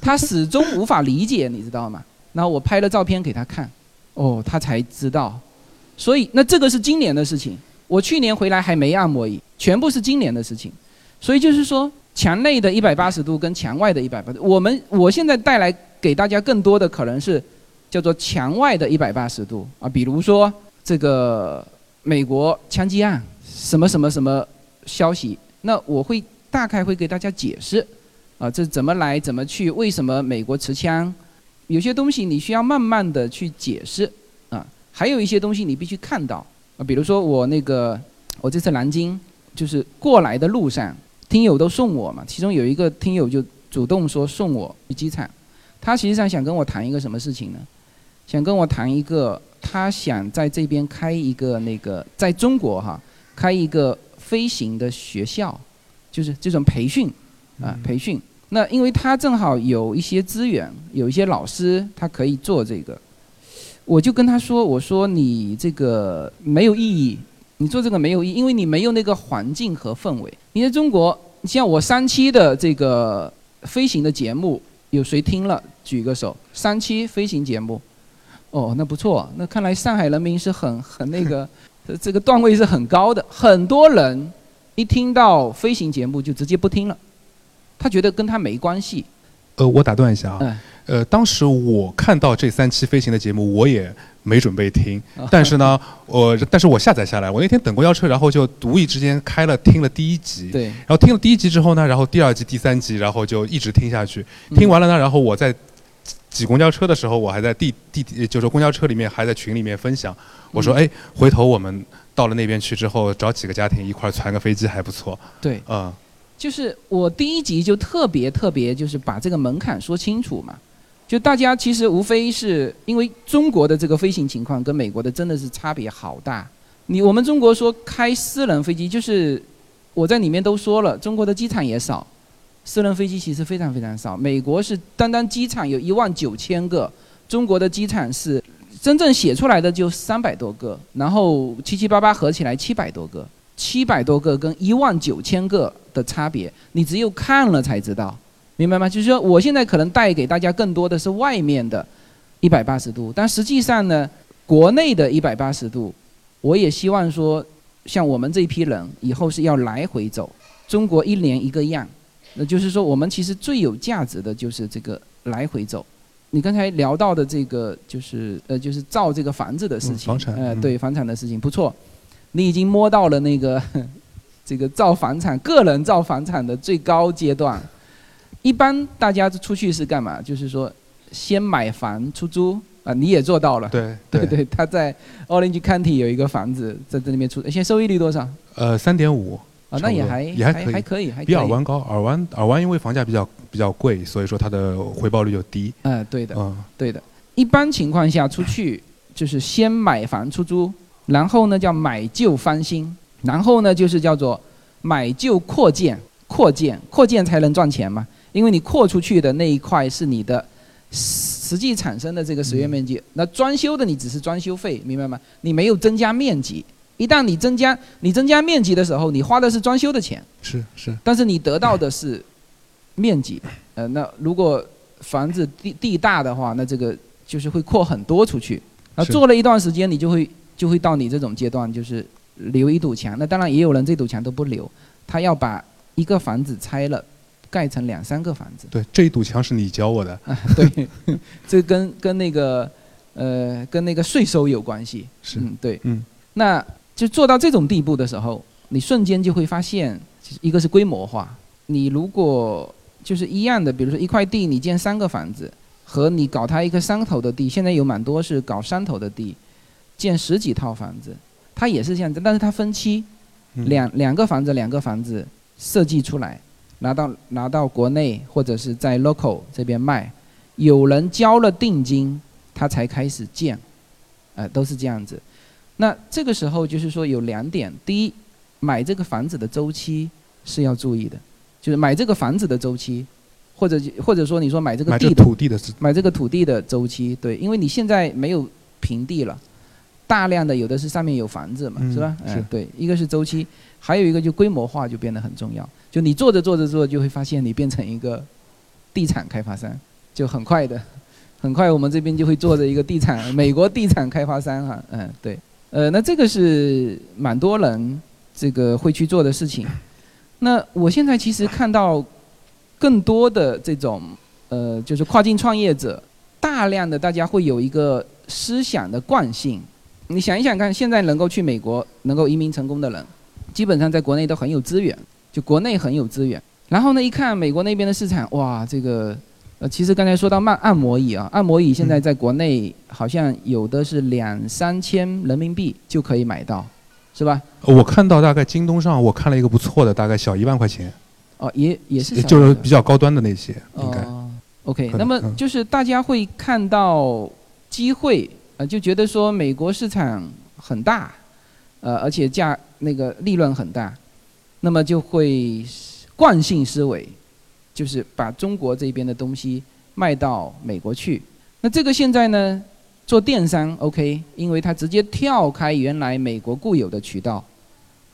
他始终无法理解，你知道吗？然后我拍了照片给他看，哦，他才知道。所以那这个是今年的事情，我去年回来还没按摩椅，全部是今年的事情。所以就是说。墙内的一百八十度跟墙外的一百八十，我们我现在带来给大家更多的可能是叫做墙外的一百八十度啊，比如说这个美国枪击案什么什么什么消息，那我会大概会给大家解释啊，这怎么来怎么去，为什么美国持枪，有些东西你需要慢慢的去解释啊，还有一些东西你必须看到啊，比如说我那个我这次南京就是过来的路上。听友都送我嘛，其中有一个听友就主动说送我去机场，他实际上想跟我谈一个什么事情呢？想跟我谈一个，他想在这边开一个那个，在中国哈，开一个飞行的学校，就是这种培训啊，培训。那因为他正好有一些资源，有一些老师，他可以做这个。我就跟他说，我说你这个没有意义。你做这个没有意义，因为你没有那个环境和氛围。你在中国，像我三期的这个飞行的节目，有谁听了？举个手。三期飞行节目，哦，那不错。那看来上海人民是很很那个，这个段位是很高的。很多人一听到飞行节目就直接不听了，他觉得跟他没关系。呃，我打断一下啊。呃，当时我看到这三期飞行的节目，我也。没准备听，但是呢，我但是我下载下来，我那天等公交车，然后就无意之间开了听了第一集，对，然后听了第一集之后呢，然后第二集、第三集，然后就一直听下去，听完了呢，然后我在挤公交车的时候，我还在地地就是公交车里面还在群里面分享，我说哎，回头我们到了那边去之后，找几个家庭一块儿传个飞机还不错，对，嗯，就是我第一集就特别特别就是把这个门槛说清楚嘛。就大家其实无非是因为中国的这个飞行情况跟美国的真的是差别好大。你我们中国说开私人飞机，就是我在里面都说了，中国的机场也少，私人飞机其实非常非常少。美国是单单机场有一万九千个，中国的机场是真正写出来的就三百多个，然后七七八八合起来七百多个，七百多个跟一万九千个的差别，你只有看了才知道。明白吗？就是说，我现在可能带给大家更多的是外面的，一百八十度，但实际上呢，国内的一百八十度，我也希望说，像我们这一批人以后是要来回走，中国一年一个样，那就是说，我们其实最有价值的就是这个来回走。你刚才聊到的这个，就是呃，就是造这个房子的事情，房产，呃，对，房产的事情不错，你已经摸到了那个 这个造房产、个人造房产的最高阶段。一般大家出去是干嘛？就是说，先买房出租啊，你也做到了。对对 对，他在 Orange County 有一个房子在这里面出，现在收益率多少？呃，三点五。啊，那也还也还可以，还可以，还比尔湾高。尔湾尔湾因为房价比较比较贵，所以说它的回报率就低。嗯，对的，嗯，对的。一般情况下出去就是先买房出租，然后呢叫买旧翻新，然后呢就是叫做买旧扩建，扩建扩建才能赚钱嘛。因为你扩出去的那一块是你的实际产生的这个实用面积，那装修的你只是装修费，明白吗？你没有增加面积。一旦你增加你增加面积的时候，你花的是装修的钱，是是。但是你得到的是面积，呃，那如果房子地地大的话，那这个就是会扩很多出去。那，做了一段时间，你就会就会到你这种阶段，就是留一堵墙。那当然也有人这堵墙都不留，他要把一个房子拆了。盖成两三个房子。对，这一堵墙是你教我的。对，这跟跟那个呃跟那个税收有关系。是，对，嗯，那就做到这种地步的时候，你瞬间就会发现，一个是规模化。你如果就是一样的，比如说一块地，你建三个房子，和你搞它一个山头的地，现在有蛮多是搞山头的地，建十几套房子，它也是这样子，但是它分期，两两个房子两个房子设计出来。拿到拿到国内或者是在 local 这边卖，有人交了定金，他才开始建，呃，都是这样子。那这个时候就是说有两点：第一，买这个房子的周期是要注意的，就是买这个房子的周期，或者或者说你说买这个买这地土地的买这个土地的周期，对，因为你现在没有平地了，大量的有的是上面有房子嘛，嗯是吧？是对，一个是周期，还有一个就规模化就变得很重要。就你做着做着做，就会发现你变成一个地产开发商，就很快的，很快我们这边就会做着一个地产 美国地产开发商哈，嗯，对，呃，那这个是蛮多人这个会去做的事情。那我现在其实看到更多的这种呃，就是跨境创业者，大量的大家会有一个思想的惯性。你想一想看，现在能够去美国能够移民成功的人，基本上在国内都很有资源，就国内很有资源。然后呢，一看美国那边的市场，哇，这个呃，其实刚才说到慢按摩椅啊，按摩椅现在在国内好像有的是两三千人民币就可以买到，是吧？我看到大概京东上我看了一个不错的，大概小一万块钱，哦，也也是小就是比较高端的那些，应该。哦，OK，那么嗯就是大家会看到机会，呃，就觉得说美国市场很大，呃，而且价那个利润很大，那么就会惯性思维，就是把中国这边的东西卖到美国去。那这个现在呢，做电商 OK，因为它直接跳开原来美国固有的渠道，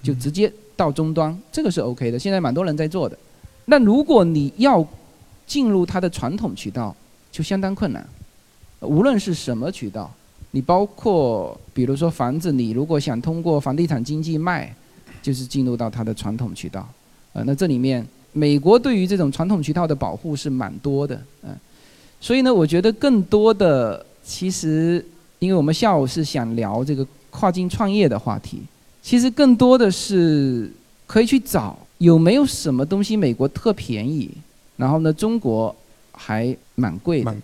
就直接到终端，这个是 OK 的。现在蛮多人在做的。那如果你要进入它的传统渠道，就相当困难。无论是什么渠道，你包括比如说房子，你如果想通过房地产经济卖，就是进入到它的传统渠道。呃，那这里面美国对于这种传统渠道的保护是蛮多的，嗯、所以呢，我觉得更多的其实，因为我们下午是想聊这个跨境创业的话题，其实更多的是可以去找有没有什么东西美国特便宜，然后呢，中国还蛮贵的。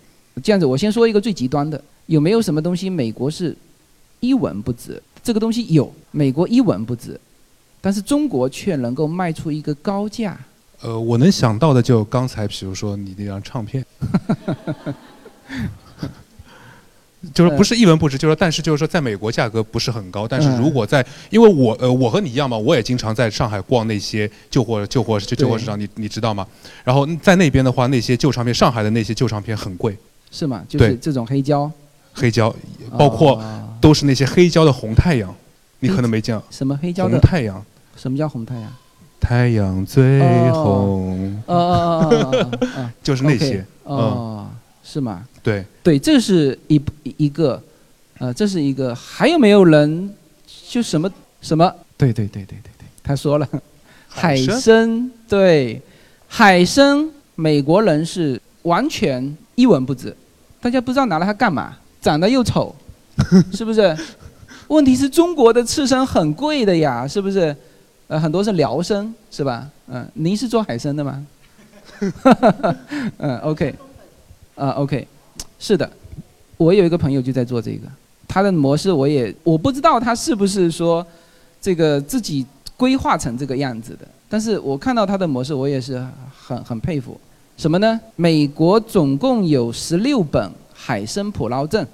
这样子，我先说一个最极端的，有没有什么东西美国是一文不值？这个东西有，美国一文不值，但是中国却能够卖出一个高价。呃，我能想到的就刚才，比如说你那张唱片，就是不是一文不值，就是说，但是就是说，在美国价格不是很高，但是嗯如果在，因为我呃，我和你一样嘛，我也经常在上海逛那些旧货旧货就旧货市场，你你知道吗？然后在那边的话，那些旧唱片，上海的那些旧唱片很贵，是吗？就是这种黑胶，黑胶，包括哦都是那些黑胶的红太阳，你可能没见过什么黑胶的？红太阳，什么叫红太阳？太阳最哦红，哦哦哦 就是那些，哦，是吗？对。对，这是一一个，呃，这是一个。还有没有人就什么什么？对对对对对对，他说了，海海参参，对，海参，美国人是完全一文不值，大家不知道拿了它干嘛，长得又丑，是不是？问题是中国的刺身很贵的呀，是不是？呃，很多是辽参，是吧？嗯、您是做海参的吗？嗯，OK，啊，OK，是的，我有一个朋友就在做这个，他的模式我也我不知道他是不是说这个自己规划成这个样子的，但是我看到他的模式，我也是很很佩服。什么呢？美国总共有十六本海参捕捞证，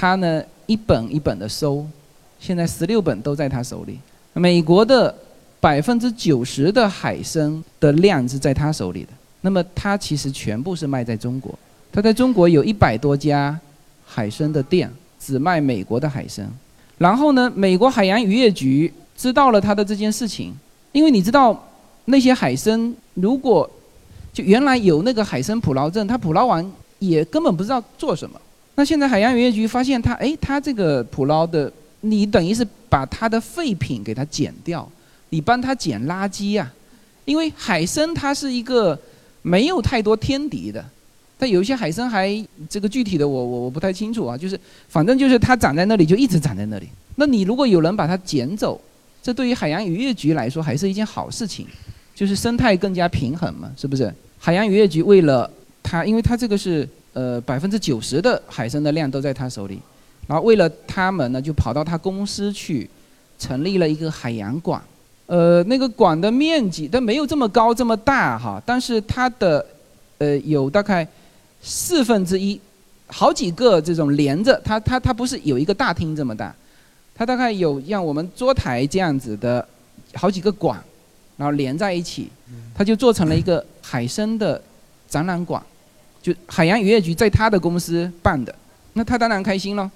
他呢一本一本的收，现在十六本都在他手里。美国的百分之九十的海参的量是在他手里的，那么他其实全部是卖在中国。他在中国有一百多家海参的店，只卖美国的海参。然后呢，美国海洋渔业局知道了他的这件事情，因为你知道那些海参如果就原来有那个海参捕捞证，他捕捞完也根本不知道做什么。那现在海洋渔业局发现它，哎，它这个捕捞的，你等于是把它的废品给它减掉，你帮它捡垃圾呀、因为海参它是一个没有太多天敌的，但有一些海参还这个具体的我我我不太清楚啊，就是反正就是它长在那里就一直长在那里。那你如果有人把它捡走，这对于海洋渔业局来说还是一件好事情，就是生态更加平衡嘛，是不是？海洋渔业局为了它，因为它这个是呃百分之九十的海参的量都在他手里，然后为了他们呢，就跑到他公司去成立了一个海洋馆。呃，那个馆的面积，但没有这么高这么大哈，但是它的呃有大概四分之一，好几个这种连着，它它它不是有一个大厅这么大，它大概有像我们桌台这样子的好几个馆，然后连在一起，它就做成了一个海参的展览馆，就海洋渔业局在他的公司办的，那他当然开心了。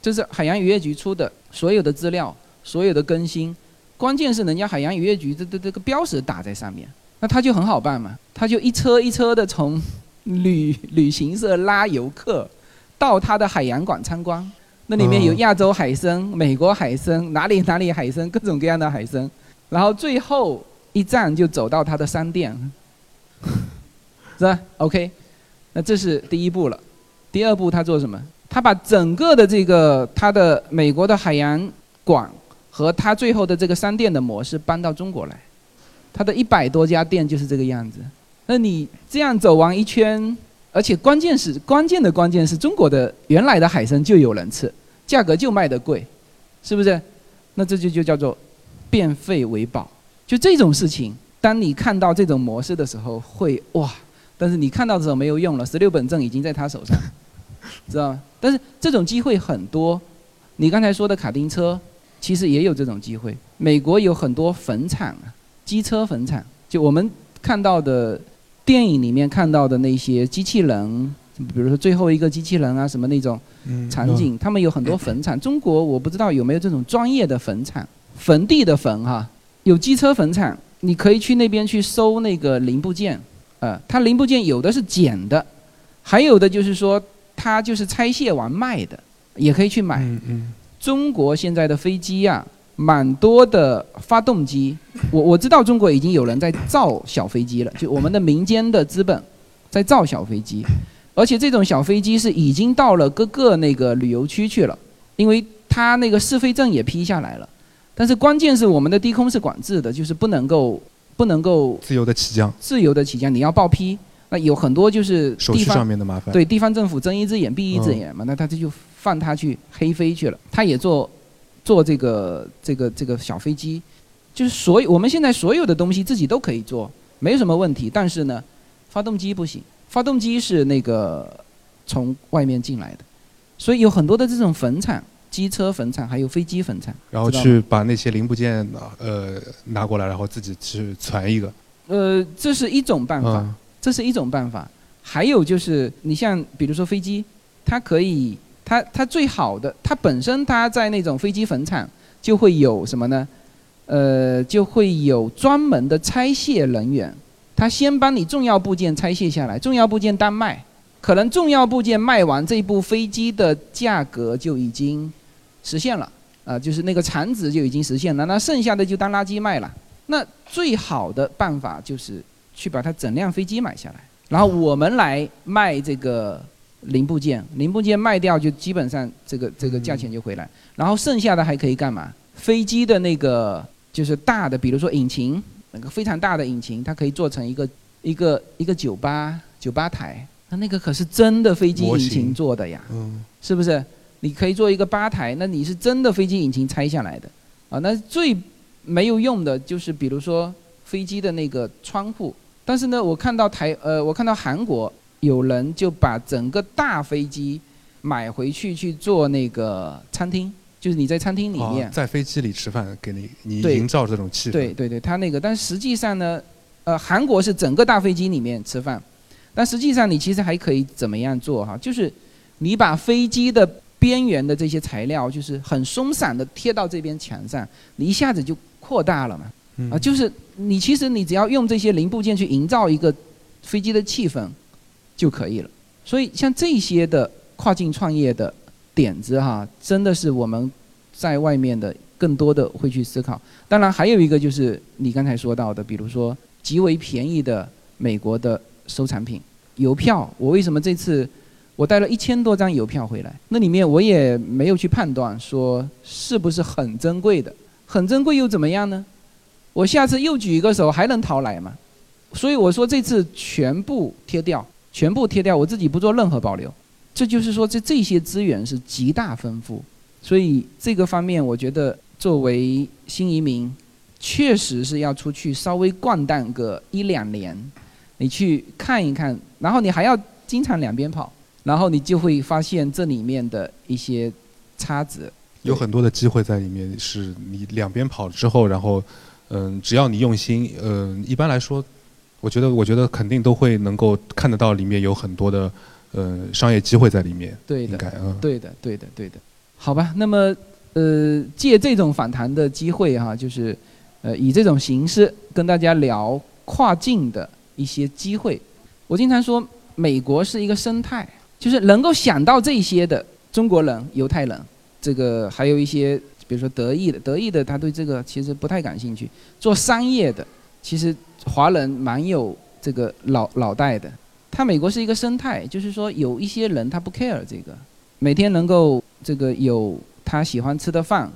这是海洋渔业局出的所有的资料，所有的更新，关键是人家海洋渔业局这这这个标识打在上面，那他就很好办嘛，他就一车一车的从旅旅行社拉游客到他的海洋馆参观，那里面有亚洲海参、美国海参、哪里哪里海参，各种各样的海参，然后最后一站就走到他的商店，是吧？OK，那这是第一步了，第二步他做什么？他把整个的这个他的美国的海洋馆和他最后的这个商店的模式搬到中国来，他的一百多家店就是这个样子。那你这样走完一圈，而且关键是关键的关键是中国的原来的海参就有人吃，价格就卖得贵，是不是？那这就就叫做变废为宝。就这种事情，当你看到这种模式的时候，会哇！但是你看到的时候没有用了，十六本证已经在他手上。知道吗？但是这种机会很多，你刚才说的卡丁车，其实也有这种机会。美国有很多坟场啊，机车坟场，就我们看到的电影里面看到的那些机器人，比如说最后一个机器人啊，什么那种场景，他们有很多坟场。中国我不知道有没有这种专业的坟场，坟地的坟哈，有机车坟场，你可以去那边去收那个零部件，呃，它零部件有的是捡的，还有的就是说。它就是拆卸完卖的，也可以去买。中国现在的飞机呀，蛮多的发动机。我我知道中国已经有人在造小飞机了，就我们的民间的资本在造小飞机，而且这种小飞机是已经到了各个那个旅游区去了，因为它那个试飞证也批下来了。但是关键是我们的低空是管制的，就是不能够不能够自由的起降，自由的起降，你要报批。那有很多就是手续上面的麻烦，对地方政府睁一只眼闭一只眼嘛，那他这就放他去黑飞去了。他也做做这个这个这个小飞机，就是所有我们现在所有的东西自己都可以做，没什么问题。但是呢，发动机不行，发动机是那个从外面进来的，所以有很多的这种坟场，机车坟场还有飞机坟场，然后去把那些零部件呃拿过来，然后自己去传一个。呃，这是一种办法。这是一种办法，还有就是你像比如说飞机，它可以，它它最好的，它本身它在那种飞机坟场就会有什么呢？呃，就会有专门的拆卸人员，他先帮你重要部件拆卸下来，重要部件单卖，可能重要部件卖完，这部飞机的价格就已经实现了，啊，就是那个产值就已经实现了，那剩下的就当垃圾卖了。那最好的办法就是。去把它整辆飞机买下来，然后我们来卖这个零部件，零部件卖掉就基本上这个这个价钱就回来，然后剩下的还可以干嘛？飞机的那个就是大的，比如说引擎，那个非常大的引擎，它可以做成一个一个一个酒吧酒吧台，那那个可是真的飞机引擎做的呀，是不是？你可以做一个吧台，那你是真的飞机引擎拆下来的，啊，那最没有用的就是比如说飞机的那个窗户。但是呢，我看到台呃，我看到韩国有人就把整个大飞机买回去去做那个餐厅，就是你在餐厅里面在飞机里吃饭，给你你营造这种气氛。对对对，他那个，但实际上呢，呃，韩国是整个大飞机里面吃饭，但实际上你其实还可以怎么样做哈？就是你把飞机的边缘的这些材料，就是很松散的贴到这边墙上，你一下子就扩大了嘛。啊，就是你其实你只要用这些零部件去营造一个飞机的气氛就可以了。所以像这些的跨境创业的点子哈，真的是我们在外面的更多的会去思考。当然还有一个就是你刚才说到的，比如说极为便宜的美国的收藏品邮票。我为什么这次我带了一千多张邮票回来？那里面我也没有去判断说是不是很珍贵的，很珍贵又怎么样呢？我下次又举一个手还能淘来吗？所以我说这次全部贴掉，全部贴掉，我自己不做任何保留。这就是说这这些资源是极大丰富，所以这个方面我觉得作为新移民，确实是要出去稍微逛荡个一两年，你去看一看，然后你还要经常两边跑，然后你就会发现这里面的一些差值。有很多的机会在里面，是你两边跑之后，然后。嗯，只要你用心，嗯，一般来说，我觉得我觉得肯定都会能够看得到里面有很多的呃商业机会在里面。对的，应该嗯，对的，对的，对的。好吧，那么呃，借这种反弹的机会哈、就是呃以这种形式跟大家聊跨境的一些机会。我经常说，美国是一个生态，就是能够想到这些的中国人、犹太人，这个还有一些比如说德裔的，德裔的他对这个其实不太感兴趣。做商业的，其实华人蛮有这个脑脑袋的。他美国是一个生态，就是说有一些人他不 care 这个，每天能够这个有他喜欢吃的饭，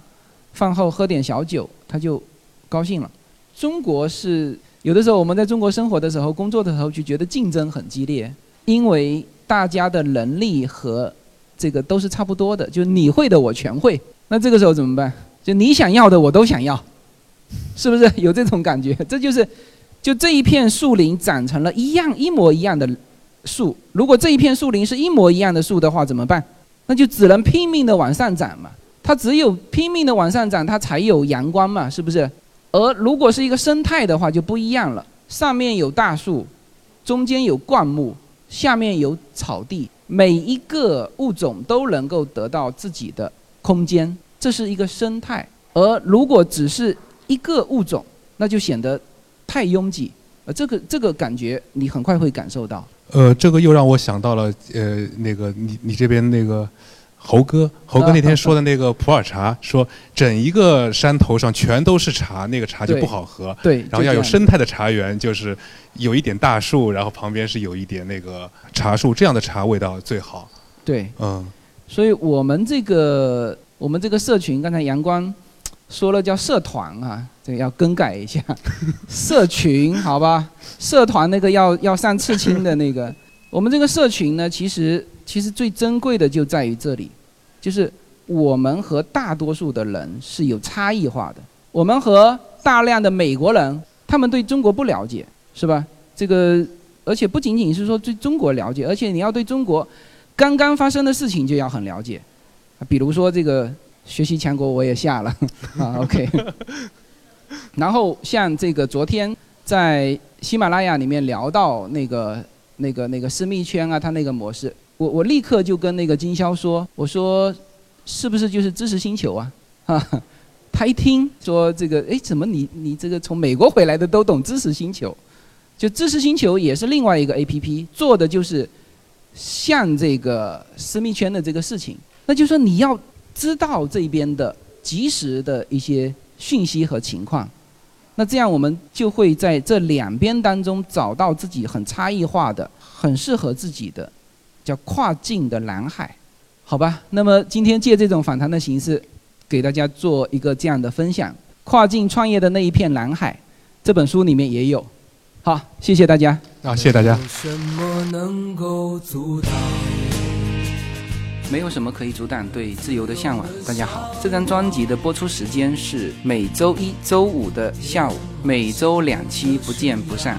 饭后喝点小酒，他就高兴了。中国是有的时候我们在中国生活的时候、工作的时候，就觉得竞争很激烈，因为大家的能力和这个都是差不多的，就你会的我全会。那这个时候怎么办？就你想要的我都想要，是不是 有这种感觉？这就是，就这一片树林长成了一样一模一样的树。如果这一片树林是一模一样的树的话，怎么办？那就只能拼命的往上长嘛。它只有拼命的往上长，它才有阳光嘛，是不是？而如果是一个生态的话，就不一样了。上面有大树，中间有灌木，下面有草地，每一个物种都能够得到自己的空间，这是一个生态。而如果只是一个物种，那就显得太拥挤。呃，这个这个感觉你很快会感受到。呃，这个又让我想到了，呃，那个你你这边那个猴哥，猴哥那天说的那个普洱茶，说整一个山头上全都是茶，那个茶就不好喝。对，然后要有生态的茶园，就是有一点大树，然后旁边是有一点那个茶树，这样的茶味道最好。对，嗯，所以我们这个我们这个社群，刚才阳光说了叫社团啊，这个要更改一下，社群好吧？社团那个要要上刺青的那个，我们这个社群呢，其实其实最珍贵的就在于这里，就是我们和大多数的人是有差异化的，我们和大量的美国人，他们对中国不了解，是吧？这个而且不仅仅是说对中国了解，而且你要对中国刚刚发生的事情就要很了解，比如说这个学习强国我也下了 啊，OK。然后像这个昨天在喜马拉雅里面聊到那个那个那个私密圈啊，它那个模式，我我立刻就跟那个经销说，我说是不是就是知识星球啊？哈、他一听说这个，哎，怎么你你这个从美国回来的都懂知识星球？就知识星球也是另外一个 APP，做的就是像这个私密圈的这个事情。那就是说你要知道这边的及时的一些讯息和情况，那这样我们就会在这两边当中找到自己很差异化的、很适合自己的，叫跨境的蓝海，好吧？那么今天借这种访谈的形式，给大家做一个这样的分享，《跨境创业的那一片蓝海》这本书里面也有。好，谢谢大家。啊，谢谢大家。有什么能够阻挡？没有什么可以阻挡对自由的向往。大家好，这张专辑的播出时间是每周一周五的下午，每周两期，不见不散。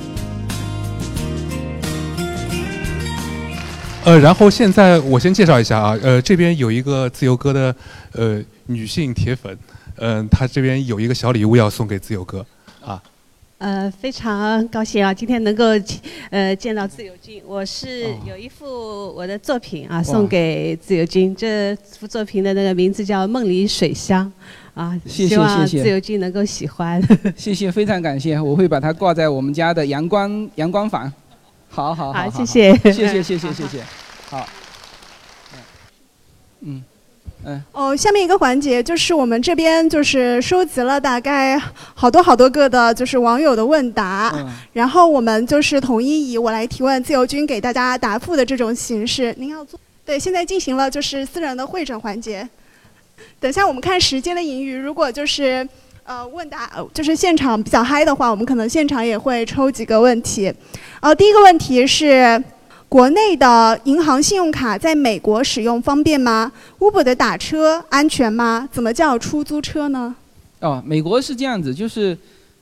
呃，然后现在我先介绍一下啊，呃，这边有一个自由哥的呃女性铁粉，嗯、她这边有一个小礼物要送给自由哥啊。呃，非常高兴啊，今天能够呃见到自由君。我是哦有一幅我的作品啊，送给自由君。这幅作品的那个名字叫《梦里水乡》啊，谢谢希望谢谢自由君能够喜欢。谢谢，非常感谢，我会把它挂在我们家的阳光阳光房。好好好，谢谢，谢谢谢谢谢谢，好，嗯。嗯。哦，下面一个环节就是我们这边就是收集了大概好多好多个的，就是网友的问答，然后我们就是统一以我来提问，自由军给大家答复的这种形式。您要做。对，现在进行了就是私人的会诊环节。等下我们看时间的盈余，如果就是呃问答就是现场比较嗨的话，我们可能现场也会抽几个问题。呃，第一个问题是。国内的银行信用卡在美国使用方便吗？Uber 的打车安全吗？怎么叫出租车呢？哦，美国是这样子，就是，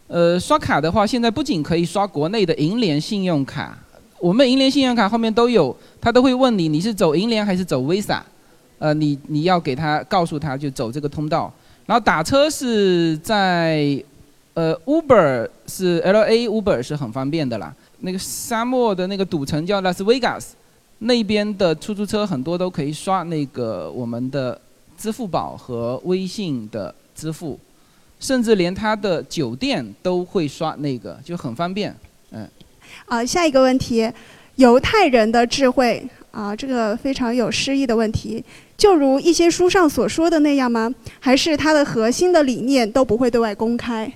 呃，刷卡的话，现在不仅可以刷国内的银联信用卡，我们银联信用卡后面都有，他都会问你你是走银联还是走 Visa，呃，你你要给他告诉他就走这个通道。然后打车是在，呃，Uber 是 L A Uber 是很方便的啦。那个沙漠的那个赌城叫拉斯维加斯，那边的出租车很多都可以刷那个我们的支付宝和微信的支付，甚至连他的酒店都会刷那个，就很方便。嗯。啊，下一个问题，犹太人的智慧啊，这个非常有诗意的问题，就如一些书上所说的那样吗？还是它的核心的理念都不会对外公开？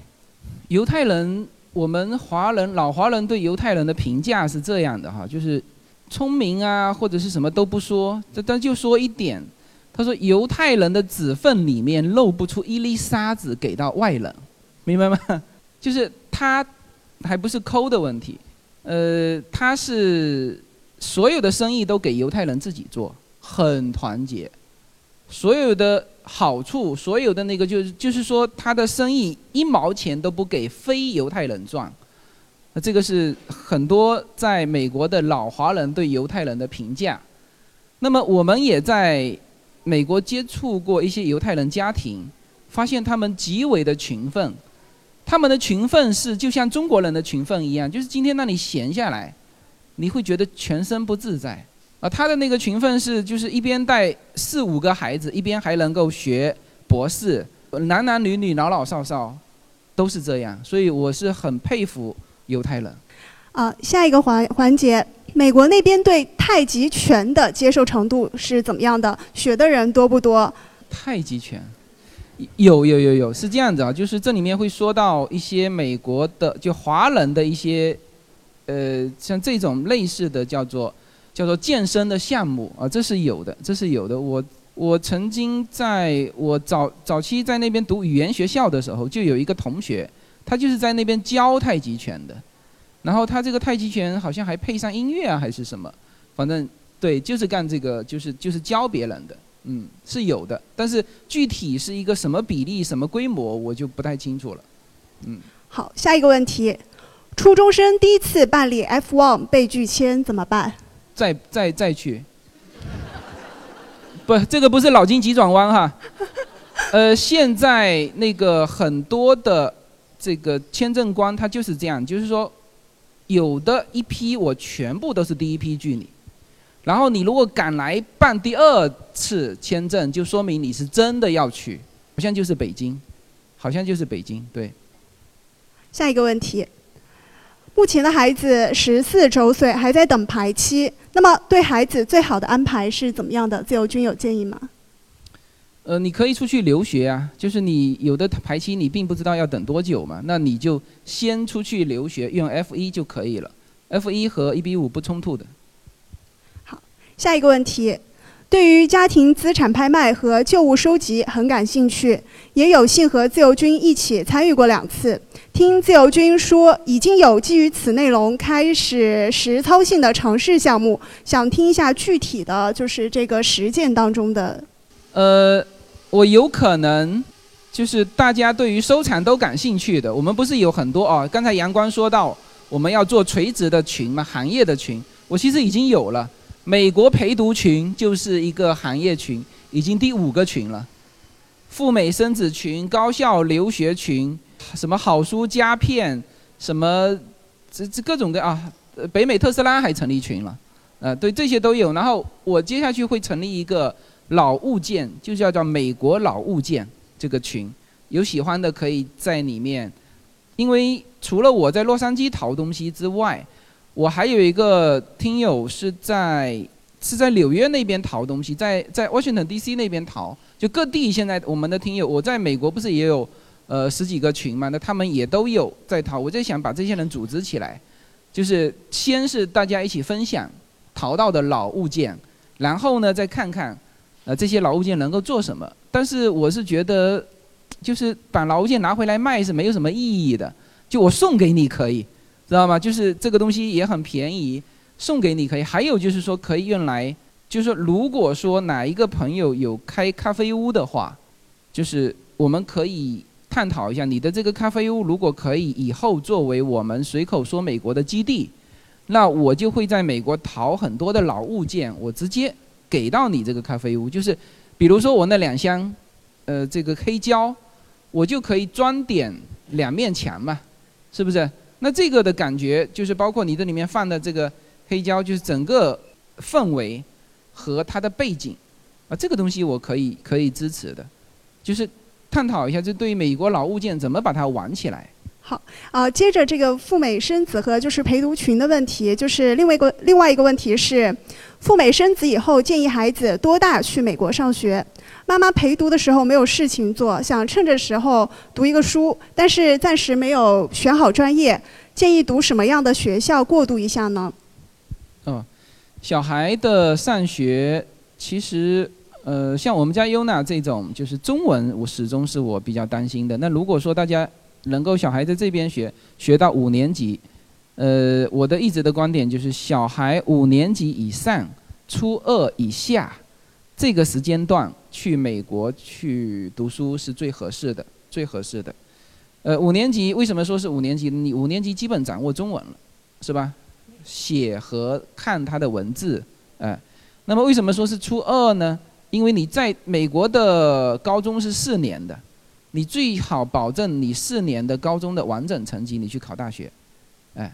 犹太人。我们华人老华人对犹太人的评价是这样的哈，就是聪明啊，或者是什么都不说，但就说一点，他说犹太人的子粪里面漏不出一粒沙子给到外人，明白吗？就是他还不是抠的问题，呃，他是所有的生意都给犹太人自己做，很团结，所有的。好处，所有的那个就是就是说，他的生意一毛钱都不给非犹太人赚，那这个是很多在美国的老华人对犹太人的评价。那么我们也在美国接触过一些犹太人家庭，发现他们极为的勤奋，他们的勤奋是就像中国人的勤奋一样，就是今天让你闲下来，你会觉得全身不自在。啊，他的那个勤奋是，就是一边带四五个孩子，一边还能够学博士，男男女女、老老少少，都是这样，所以我是很佩服犹太人。啊，下一个环环节，美国那边对太极拳的接受程度是怎么样的？学的人多不多？太极拳，有有有有，是这样子啊，就是这里面会说到一些美国的就华人的一些，呃，像这种类似的叫做。叫做健身的项目啊，这是有的，这是有的。我我曾经在我早早期在那边读语言学校的时候，就有一个同学，他就是在那边教太极拳的。然后他这个太极拳好像还配上音乐啊，还是什么？反正对，就是干这个，就是就是教别人的。嗯，是有的，但是具体是一个什么比例、什么规模，我就不太清楚了。嗯。好，下一个问题，初中生第一次办理 F1 被拒签怎么办？再再再去，不，这个不是脑筋急转弯哈。呃，现在那个很多的这个签证官他就是这样，就是说，有的一批我全部都是第一批拒你，然后你如果敢来办第二次签证，就说明你是真的要去，好像就是北京，好像就是北京，对。下一个问题。目前的孩子十四周岁，还在等排期。那么，对孩子最好的安排是怎么样的？自由军有建议吗？呃，你可以出去留学啊，就是你有的排期你并不知道要等多久嘛，那你就先出去留学，用 F 一就可以了。F 一和一比五不冲突的。好，下一个问题。对于家庭资产拍卖和旧物收集很感兴趣，也有幸和自由军一起参与过两次。听自由军说，已经有基于此内容开始实操性的尝试项目，想听一下具体的就是这个实践当中的。呃，我有可能就是大家对于收藏都感兴趣的，我们不是有很多哦？刚才阳光说到我们要做垂直的群嘛，行业的群，我其实已经有了。美国陪读群就是一个行业群，已经第五个群了。赴美生子群、高校留学群、什么好书佳片、什么这这各种各啊，北美特斯拉还成立群了，呃，对这些都有。然后我接下去会成立一个老物件，就叫叫美国老物件这个群，有喜欢的可以在里面。因为除了我在洛杉矶淘东西之外，我还有一个听友是在是在纽约那边淘东西，在在 Washington D.C. 那边淘，就各地现在我们的听友，我在美国不是也有呃十几个群嘛？那他们也都有在淘，我在想把这些人组织起来，就是先是大家一起分享淘到的老物件，然后呢再看看呃这些老物件能够做什么。但是我是觉得，就是把老物件拿回来卖是没有什么意义的，就我送给你可以，知道吗？就是这个东西也很便宜。送给你可以，还有就是说可以用来，就是说如果说哪一个朋友有开咖啡屋的话，就是我们可以探讨一下你的这个咖啡屋，如果可以以后作为我们随口说美国的基地，那我就会在美国淘很多的老物件，我直接给到你这个咖啡屋，就是比如说我那两箱，呃，这个黑胶，我就可以装点两面墙嘛，是不是？那这个的感觉就是包括你这里面放的这个。黑胶就是整个氛围和它的背景啊，这个东西我可以可以支持的，就是探讨一下，这对于美国老物件怎么把它玩起来。好啊，接着这个赴美生子和就是陪读群的问题，就是另外一个另外一个问题是，赴美生子以后建议孩子多大去美国上学？妈妈陪读的时候没有事情做，想趁着时候读一个书，但是暂时没有选好专业，建议读什么样的学校过渡一下呢？嗯，小孩的上学其实，呃，像我们家优娜这种，就是中文，我始终是我比较担心的。那如果说大家能够小孩在这边学，学到五年级，呃，我的一直的观点就是，小孩五年级以上，初二以下，这个时间段去美国去读书是最合适的，最合适的。呃，五年级为什么说是五年级？你五年级基本掌握中文了，是吧？写和看他的文字，哎，那么为什么说是初二呢？因为你在美国的高中是四年的，你最好保证你四年的高中的完整成绩，你去考大学，哎，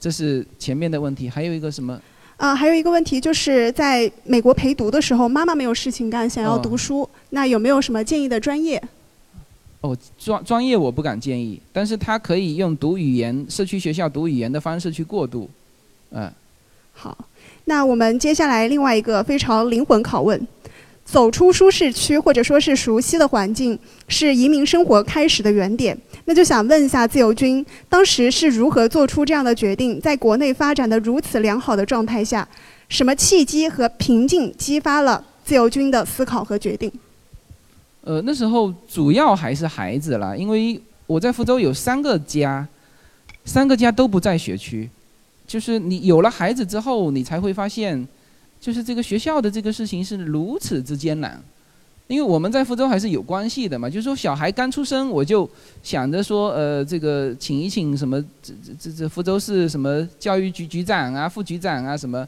这是前面的问题。还有一个什么？啊，还有一个问题就是在美国陪读的时候，妈妈没有事情干，想要读书，那有没有什么建议的专业？哦，专专业我不敢建议，但是他可以用读语言社区学校读语言的方式去过渡。嗯，好，那我们接下来另外一个非常灵魂拷问：走出舒适区或者说是熟悉的环境，是移民生活开始的原点。那就想问一下自由军，当时是如何做出这样的决定？在国内发展的如此良好的状态下，什么契机和瓶颈激发了自由军的思考和决定？呃，那时候主要还是孩子了，因为我在福州有三个家，三个家都不在学区。就是你有了孩子之后，你才会发现，就是这个学校的这个事情是如此之艰难。因为我们在福州还是有关系的嘛，就是说小孩刚出生，我就想着说，呃，这个请一请什么这这这这福州市什么教育局局长啊、副局长啊什么，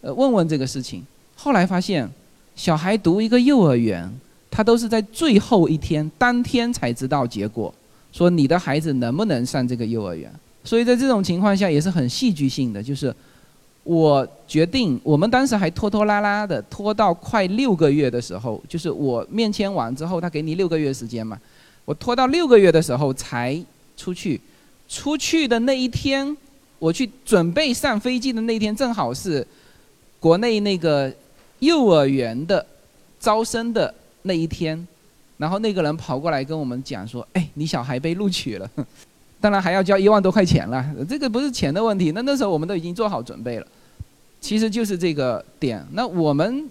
呃，问问这个事情。后来发现，小孩读一个幼儿园，他都是在最后一天当天才知道结果，说你的孩子能不能上这个幼儿园。所以在这种情况下也是很戏剧性的，就是我决定，我们当时还拖拖拉拉的拖到快六个月的时候，就是我面签完之后，他给你六个月时间嘛，我拖到六个月的时候才出去，出去的那一天，我去准备上飞机的那天，正好是国内那个幼儿园的招生的那一天，然后那个人跑过来跟我们讲说，哎，你小孩被录取了。当然还要交一万多块钱了，这个不是钱的问题。那那时候我们都已经做好准备了，其实就是这个点。那我们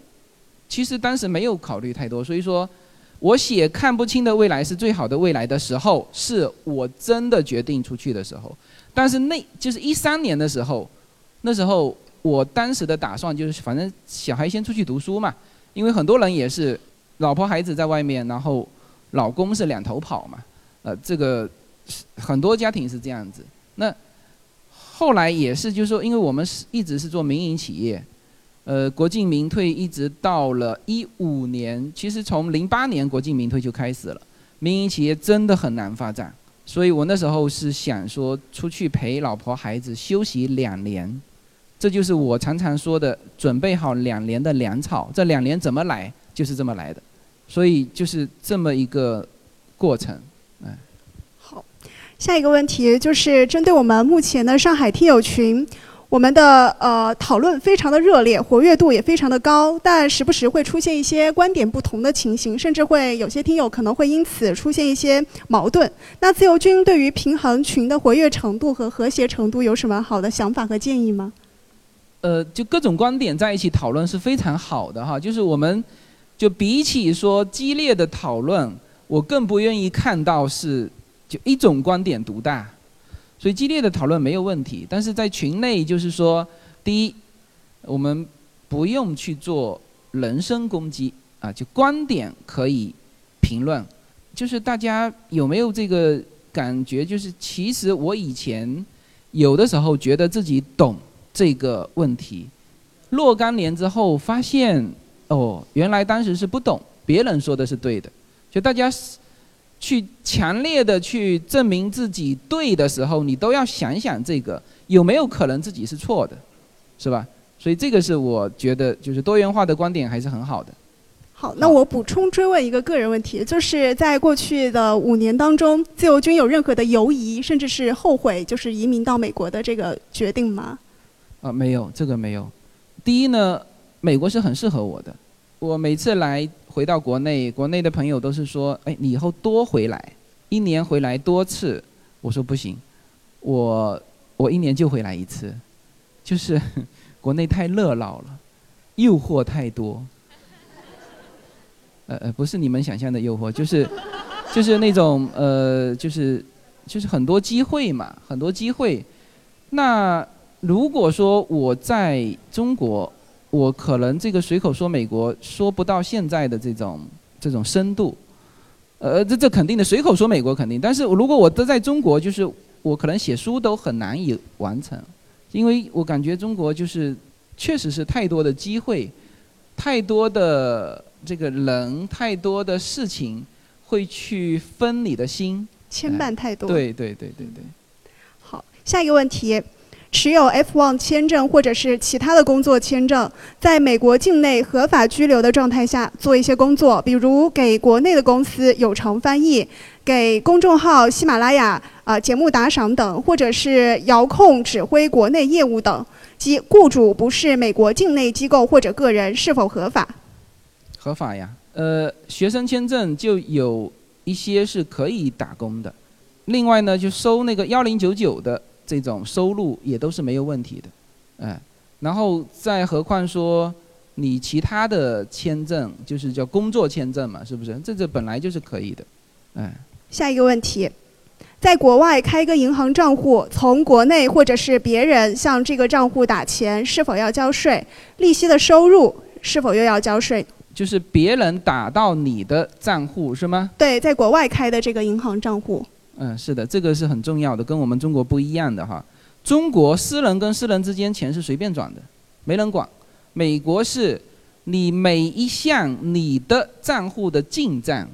其实当时没有考虑太多，所以说，我写看不清的未来是最好的未来的时候，是我真的决定出去的时候。但是那就是一三年的时候，那时候我当时的打算就是，反正小孩先出去读书嘛，因为很多人也是老婆孩子在外面，然后老公是两头跑嘛，呃，这个。很多家庭是这样子，那后来也是，就是说，因为我们是一直是做民营企业，呃，国进民退一直到了一五年，其实从零八年国进民退就开始了，民营企业真的很难发展，所以我那时候是想说出去陪老婆孩子休息两年，这就是我常常说的准备好两年的粮草，这两年怎么来就是这么来的，所以就是这么一个过程。下一个问题就是针对我们目前的上海听友群，我们的呃讨论非常的热烈，活跃度也非常的高，但时不时会出现一些观点不同的情形，甚至会有些听友可能会因此出现一些矛盾。那自由军对于平衡群的活跃程度和和谐程度有什么好的想法和建议吗？呃，就各种观点在一起讨论是非常好的哈，就是我们就比起说激烈的讨论，我更不愿意看到是就一种观点独大。所以激烈的讨论没有问题，但是在群内就是说，第一，我们不用去做人身攻击啊，就观点可以评论，就是大家有没有这个感觉？就是其实我以前有的时候觉得自己懂这个问题，若干年之后发现，哦，原来当时是不懂，别人说的是对的，就大家是。去强烈的去证明自己对的时候，你都要想想这个有没有可能自己是错的，是吧？所以这个是我觉得就是多元化的观点还是很好的。好，那我补充追问一个个人问题，就是在过去的五年当中，自由军有任何的犹疑，甚至是后悔，就是移民到美国的这个决定吗？啊，没有，这个没有。第一呢，美国是很适合我的，我每次来。回到国内，国内的朋友都是说：“哎，你以后多回来，一年回来多次。”我说：“不行，我我一年就回来一次，就是 国内太热闹了，诱惑太多。呃呃，不是你们想象的诱惑，就是就是那种呃，就是就是很多机会嘛，很多机会。那如果说我在中国。”我可能这个随口说美国说不到现在的这种这种深度，呃，这这肯定的，随口说美国肯定。但是如果我都在中国，就是我可能写书都很难以完成，因为我感觉中国就是确实是太多的机会，太多的这个人，太多的事情会去分你的心，牵绊太多。对对对对对。好，下一个问题。持有 F1 签证或者是其他的工作签证，在美国境内合法居留的状态下做一些工作，比如给国内的公司有偿翻译，给公众号喜马拉雅啊节目打赏等，或者是遥控指挥国内业务等，即雇主不是美国境内机构或者个人，是否合法？合法呀，呃，学生签证就有一些是可以打工的，另外呢，就收那个幺零九九的。这种收入也都是没有问题的，哎，然后再何况说你其他的签证，就是叫工作签证嘛，是不是？这这本来就是可以的，哎。下一个问题，在国外开一个银行账户，从国内或者是别人向这个账户打钱，是否要交税？利息的收入是否又要交税？就是别人打到你的账户是吗？对，在国外开的这个银行账户。嗯，是的，这个是很重要的，跟我们中国不一样的哈。中国私人跟私人之间钱是随便转的，没人管。美国是，你每一项你的账户的进账，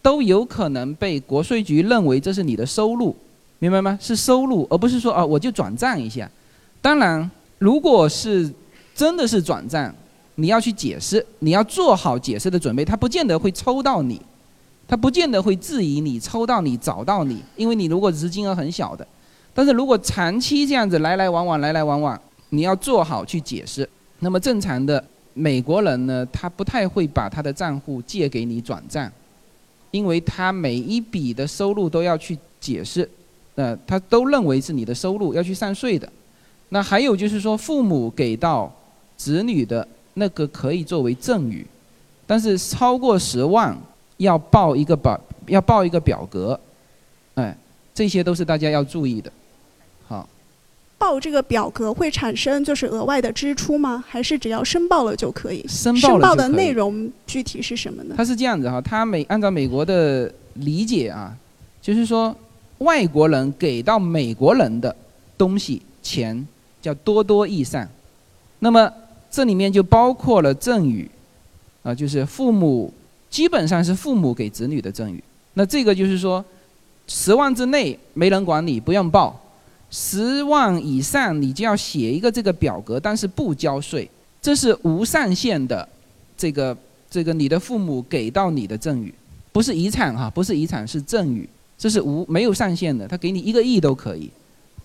都有可能被国税局认为这是你的收入，明白吗？是收入，而不是说啊我就转账一下。当然，如果是真的是转账，你要去解释，你要做好解释的准备，他不见得会抽到你。他不见得会质疑你抽到你找到你，因为你如果只是金额很小的，但是如果长期这样子来来往往来来往往，你要做好去解释。那么正常的美国人呢，他不太会把他的账户借给你转账，因为他每一笔的收入都要去解释，呃，他都认为是你的收入要去上税的。那还有就是说，父母给到子女的那个可以作为赠与，但是超过十万。要报一个表，要报一个表格，哎，这些都是大家要注意的。好，报这个表格会产生就是额外的支出吗？还是只要申报了就可以？申报申报的内容具体是什么呢？它是这样子哈，它美按照美国的理解啊，就是说外国人给到美国人的东西钱叫多多益善，那么这里面就包括了赠与，啊，就是父母。基本上是父母给子女的赠与，那这个就是说，十万之内没人管你，不用报；十万以上你就要写一个这个表格，但是不交税，这是无上限的，这个这个你的父母给到你的赠与，不是遗产哈，不是遗产是赠与，这是无没有上限的，他给你一个亿都可以，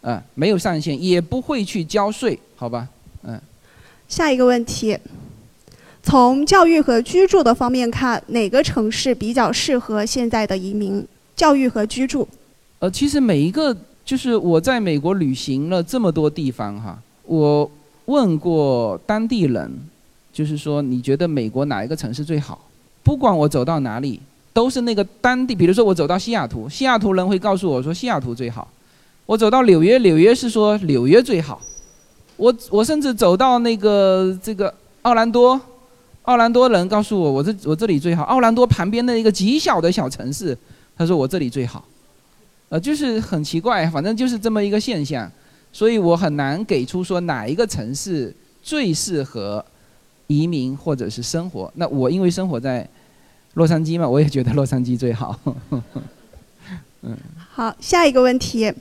啊，没有上限，也不会去交税，好吧？嗯。下一个问题，从教育和居住的方面看，哪个城市比较适合现在的移民？教育和居住？呃，其实每一个，就是我在美国旅行了这么多地方哈，我问过当地人，就是说你觉得美国哪一个城市最好？不管我走到哪里，都是那个当地，比如说我走到西雅图，西雅图人会告诉我说西雅图最好；我走到纽约，纽约是说纽约最好。我我甚至走到那个这个奥兰多，奥兰多人告诉我，我这我这里最好。奥兰多旁边的一个极小的小城市，他说我这里最好，呃，就是很奇怪，反正就是这么一个现象，所以我很难给出说哪一个城市最适合移民或者是生活。那我因为生活在洛杉矶嘛，我也觉得洛杉矶最好。嗯。好，下一个问题，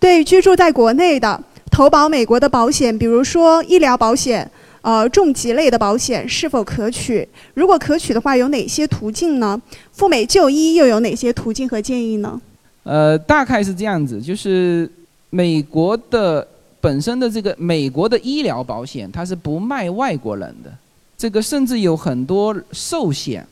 对居住在国内的。投保美国的保险，比如说医疗保险、呃重疾类的保险，是否可取？如果可取的话，有哪些途径呢？赴美就医又有哪些途径和建议呢？呃，大概是这样子，就是美国的本身的这个美国的医疗保险，它是不卖外国人的，这个甚至有很多寿险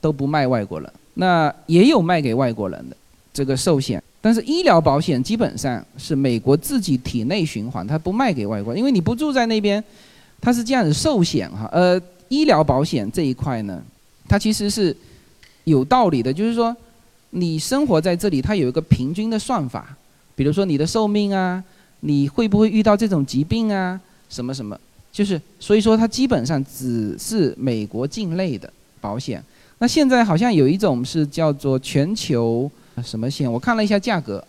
都不卖外国人，那也有卖给外国人的这个寿险。但是医疗保险基本上是美国自己体内循环，它不卖给外国，因为你不住在那边，它是这样子寿险哈。呃，医疗保险这一块呢，它其实是有道理的，就是说你生活在这里，它有一个平均的算法，比如说你的寿命啊，你会不会遇到这种疾病啊，什么什么，就是所以说它基本上只是美国境内的保险。那现在好像有一种是叫做全球。什么险？我看了一下价格，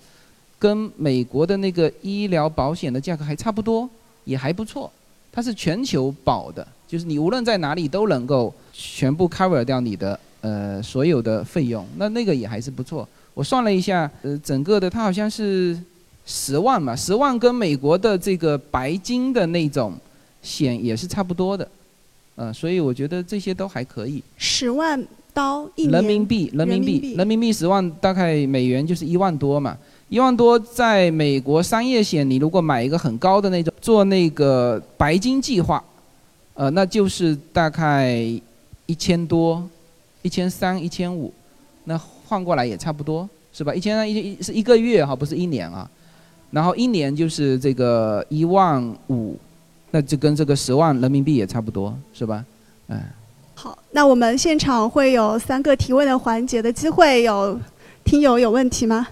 跟美国的那个医疗保险的价格还差不多，也还不错。它是全球保的，就是你无论在哪里都能够全部 cover 掉你的呃所有的费用。那那个也还是不错。我算了一下，呃，整个的它好像是十万嘛，十万跟美国的这个白金的那种险也是差不多的，呃，所以我觉得这些都还可以。十万。刀人民币，人民币，人民币十万，大概美元就是一万多嘛。一万多，在美国商业险，你如果买一个很高的那种，做那个白金计划，呃，那就是大概一千多，一千三，一千五，那换过来也差不多，是吧？一千三一千是一个月哈，不是一年啊。然后一年就是这个一万五，那就跟这个十万人民币也差不多，是吧？嗯。好，那我们现场会有三个提问的环节的机会，有听友有问题吗？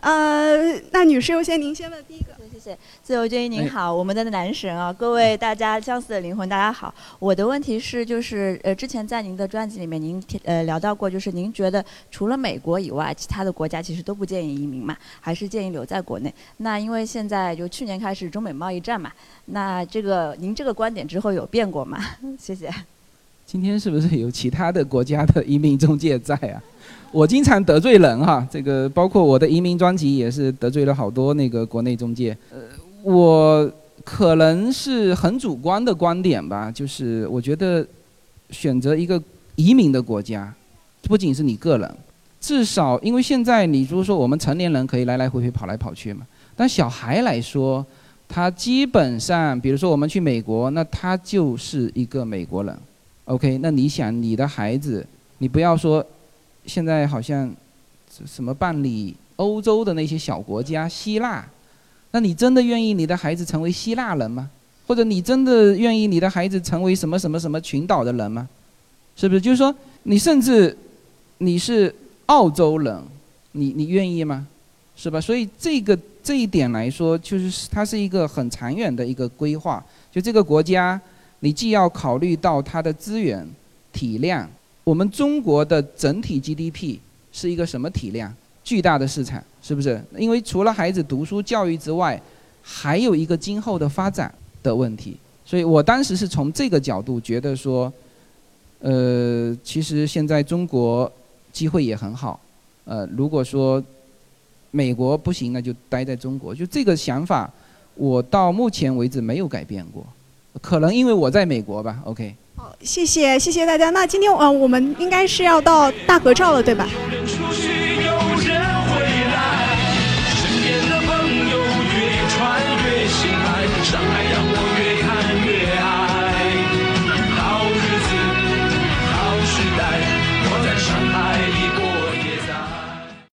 呃，那女士优先，您先问第一个。谢谢，自由军您好，我们的男神啊，各位大家相似的灵魂，大家好。我的问题是，就是呃，之前在您的专辑里面，您呃聊到过，就是您觉得除了美国以外，其他的国家其实都不建议移民嘛，还是建议留在国内？那因为现在就去年开始中美贸易战嘛，那这个您这个观点之后有变过吗？谢谢。今天是不是有其他的国家的移民中介在啊？我经常得罪人哈，这个包括我的移民专辑也是得罪了好多那个国内中介。呃，我可能是很主观的观点吧，就是我觉得选择一个移民的国家，不仅是你个人，至少因为现在你如果说我们成年人可以来来回回跑来跑去嘛，但小孩来说，他基本上，比如说我们去美国，那他就是一个美国人。OK，那你想你的孩子，你不要说，现在好像什么办理欧洲的那些小国家，希腊，那你真的愿意你的孩子成为希腊人吗？或者你真的愿意你的孩子成为什么什么什么群岛的人吗？是不是？就是说，你甚至你是澳洲人，你你愿意吗？是吧？所以这个这一点来说，就是它是一个很长远的一个规划，就这个国家。你既要考虑到它的资源体量，我们中国的整体 GDP 是一个什么体量？巨大的市场，是不是？因为除了孩子读书教育之外，还有一个今后的发展的问题。所以我当时是从这个角度觉得说，呃，其实现在中国机会也很好。呃，如果说美国不行，那就待在中国。就这个想法，我到目前为止没有改变过。可能因为我在美国吧，OK。好，谢谢谢谢大家。那今天呃，我们应该是要到大合照了，对吧？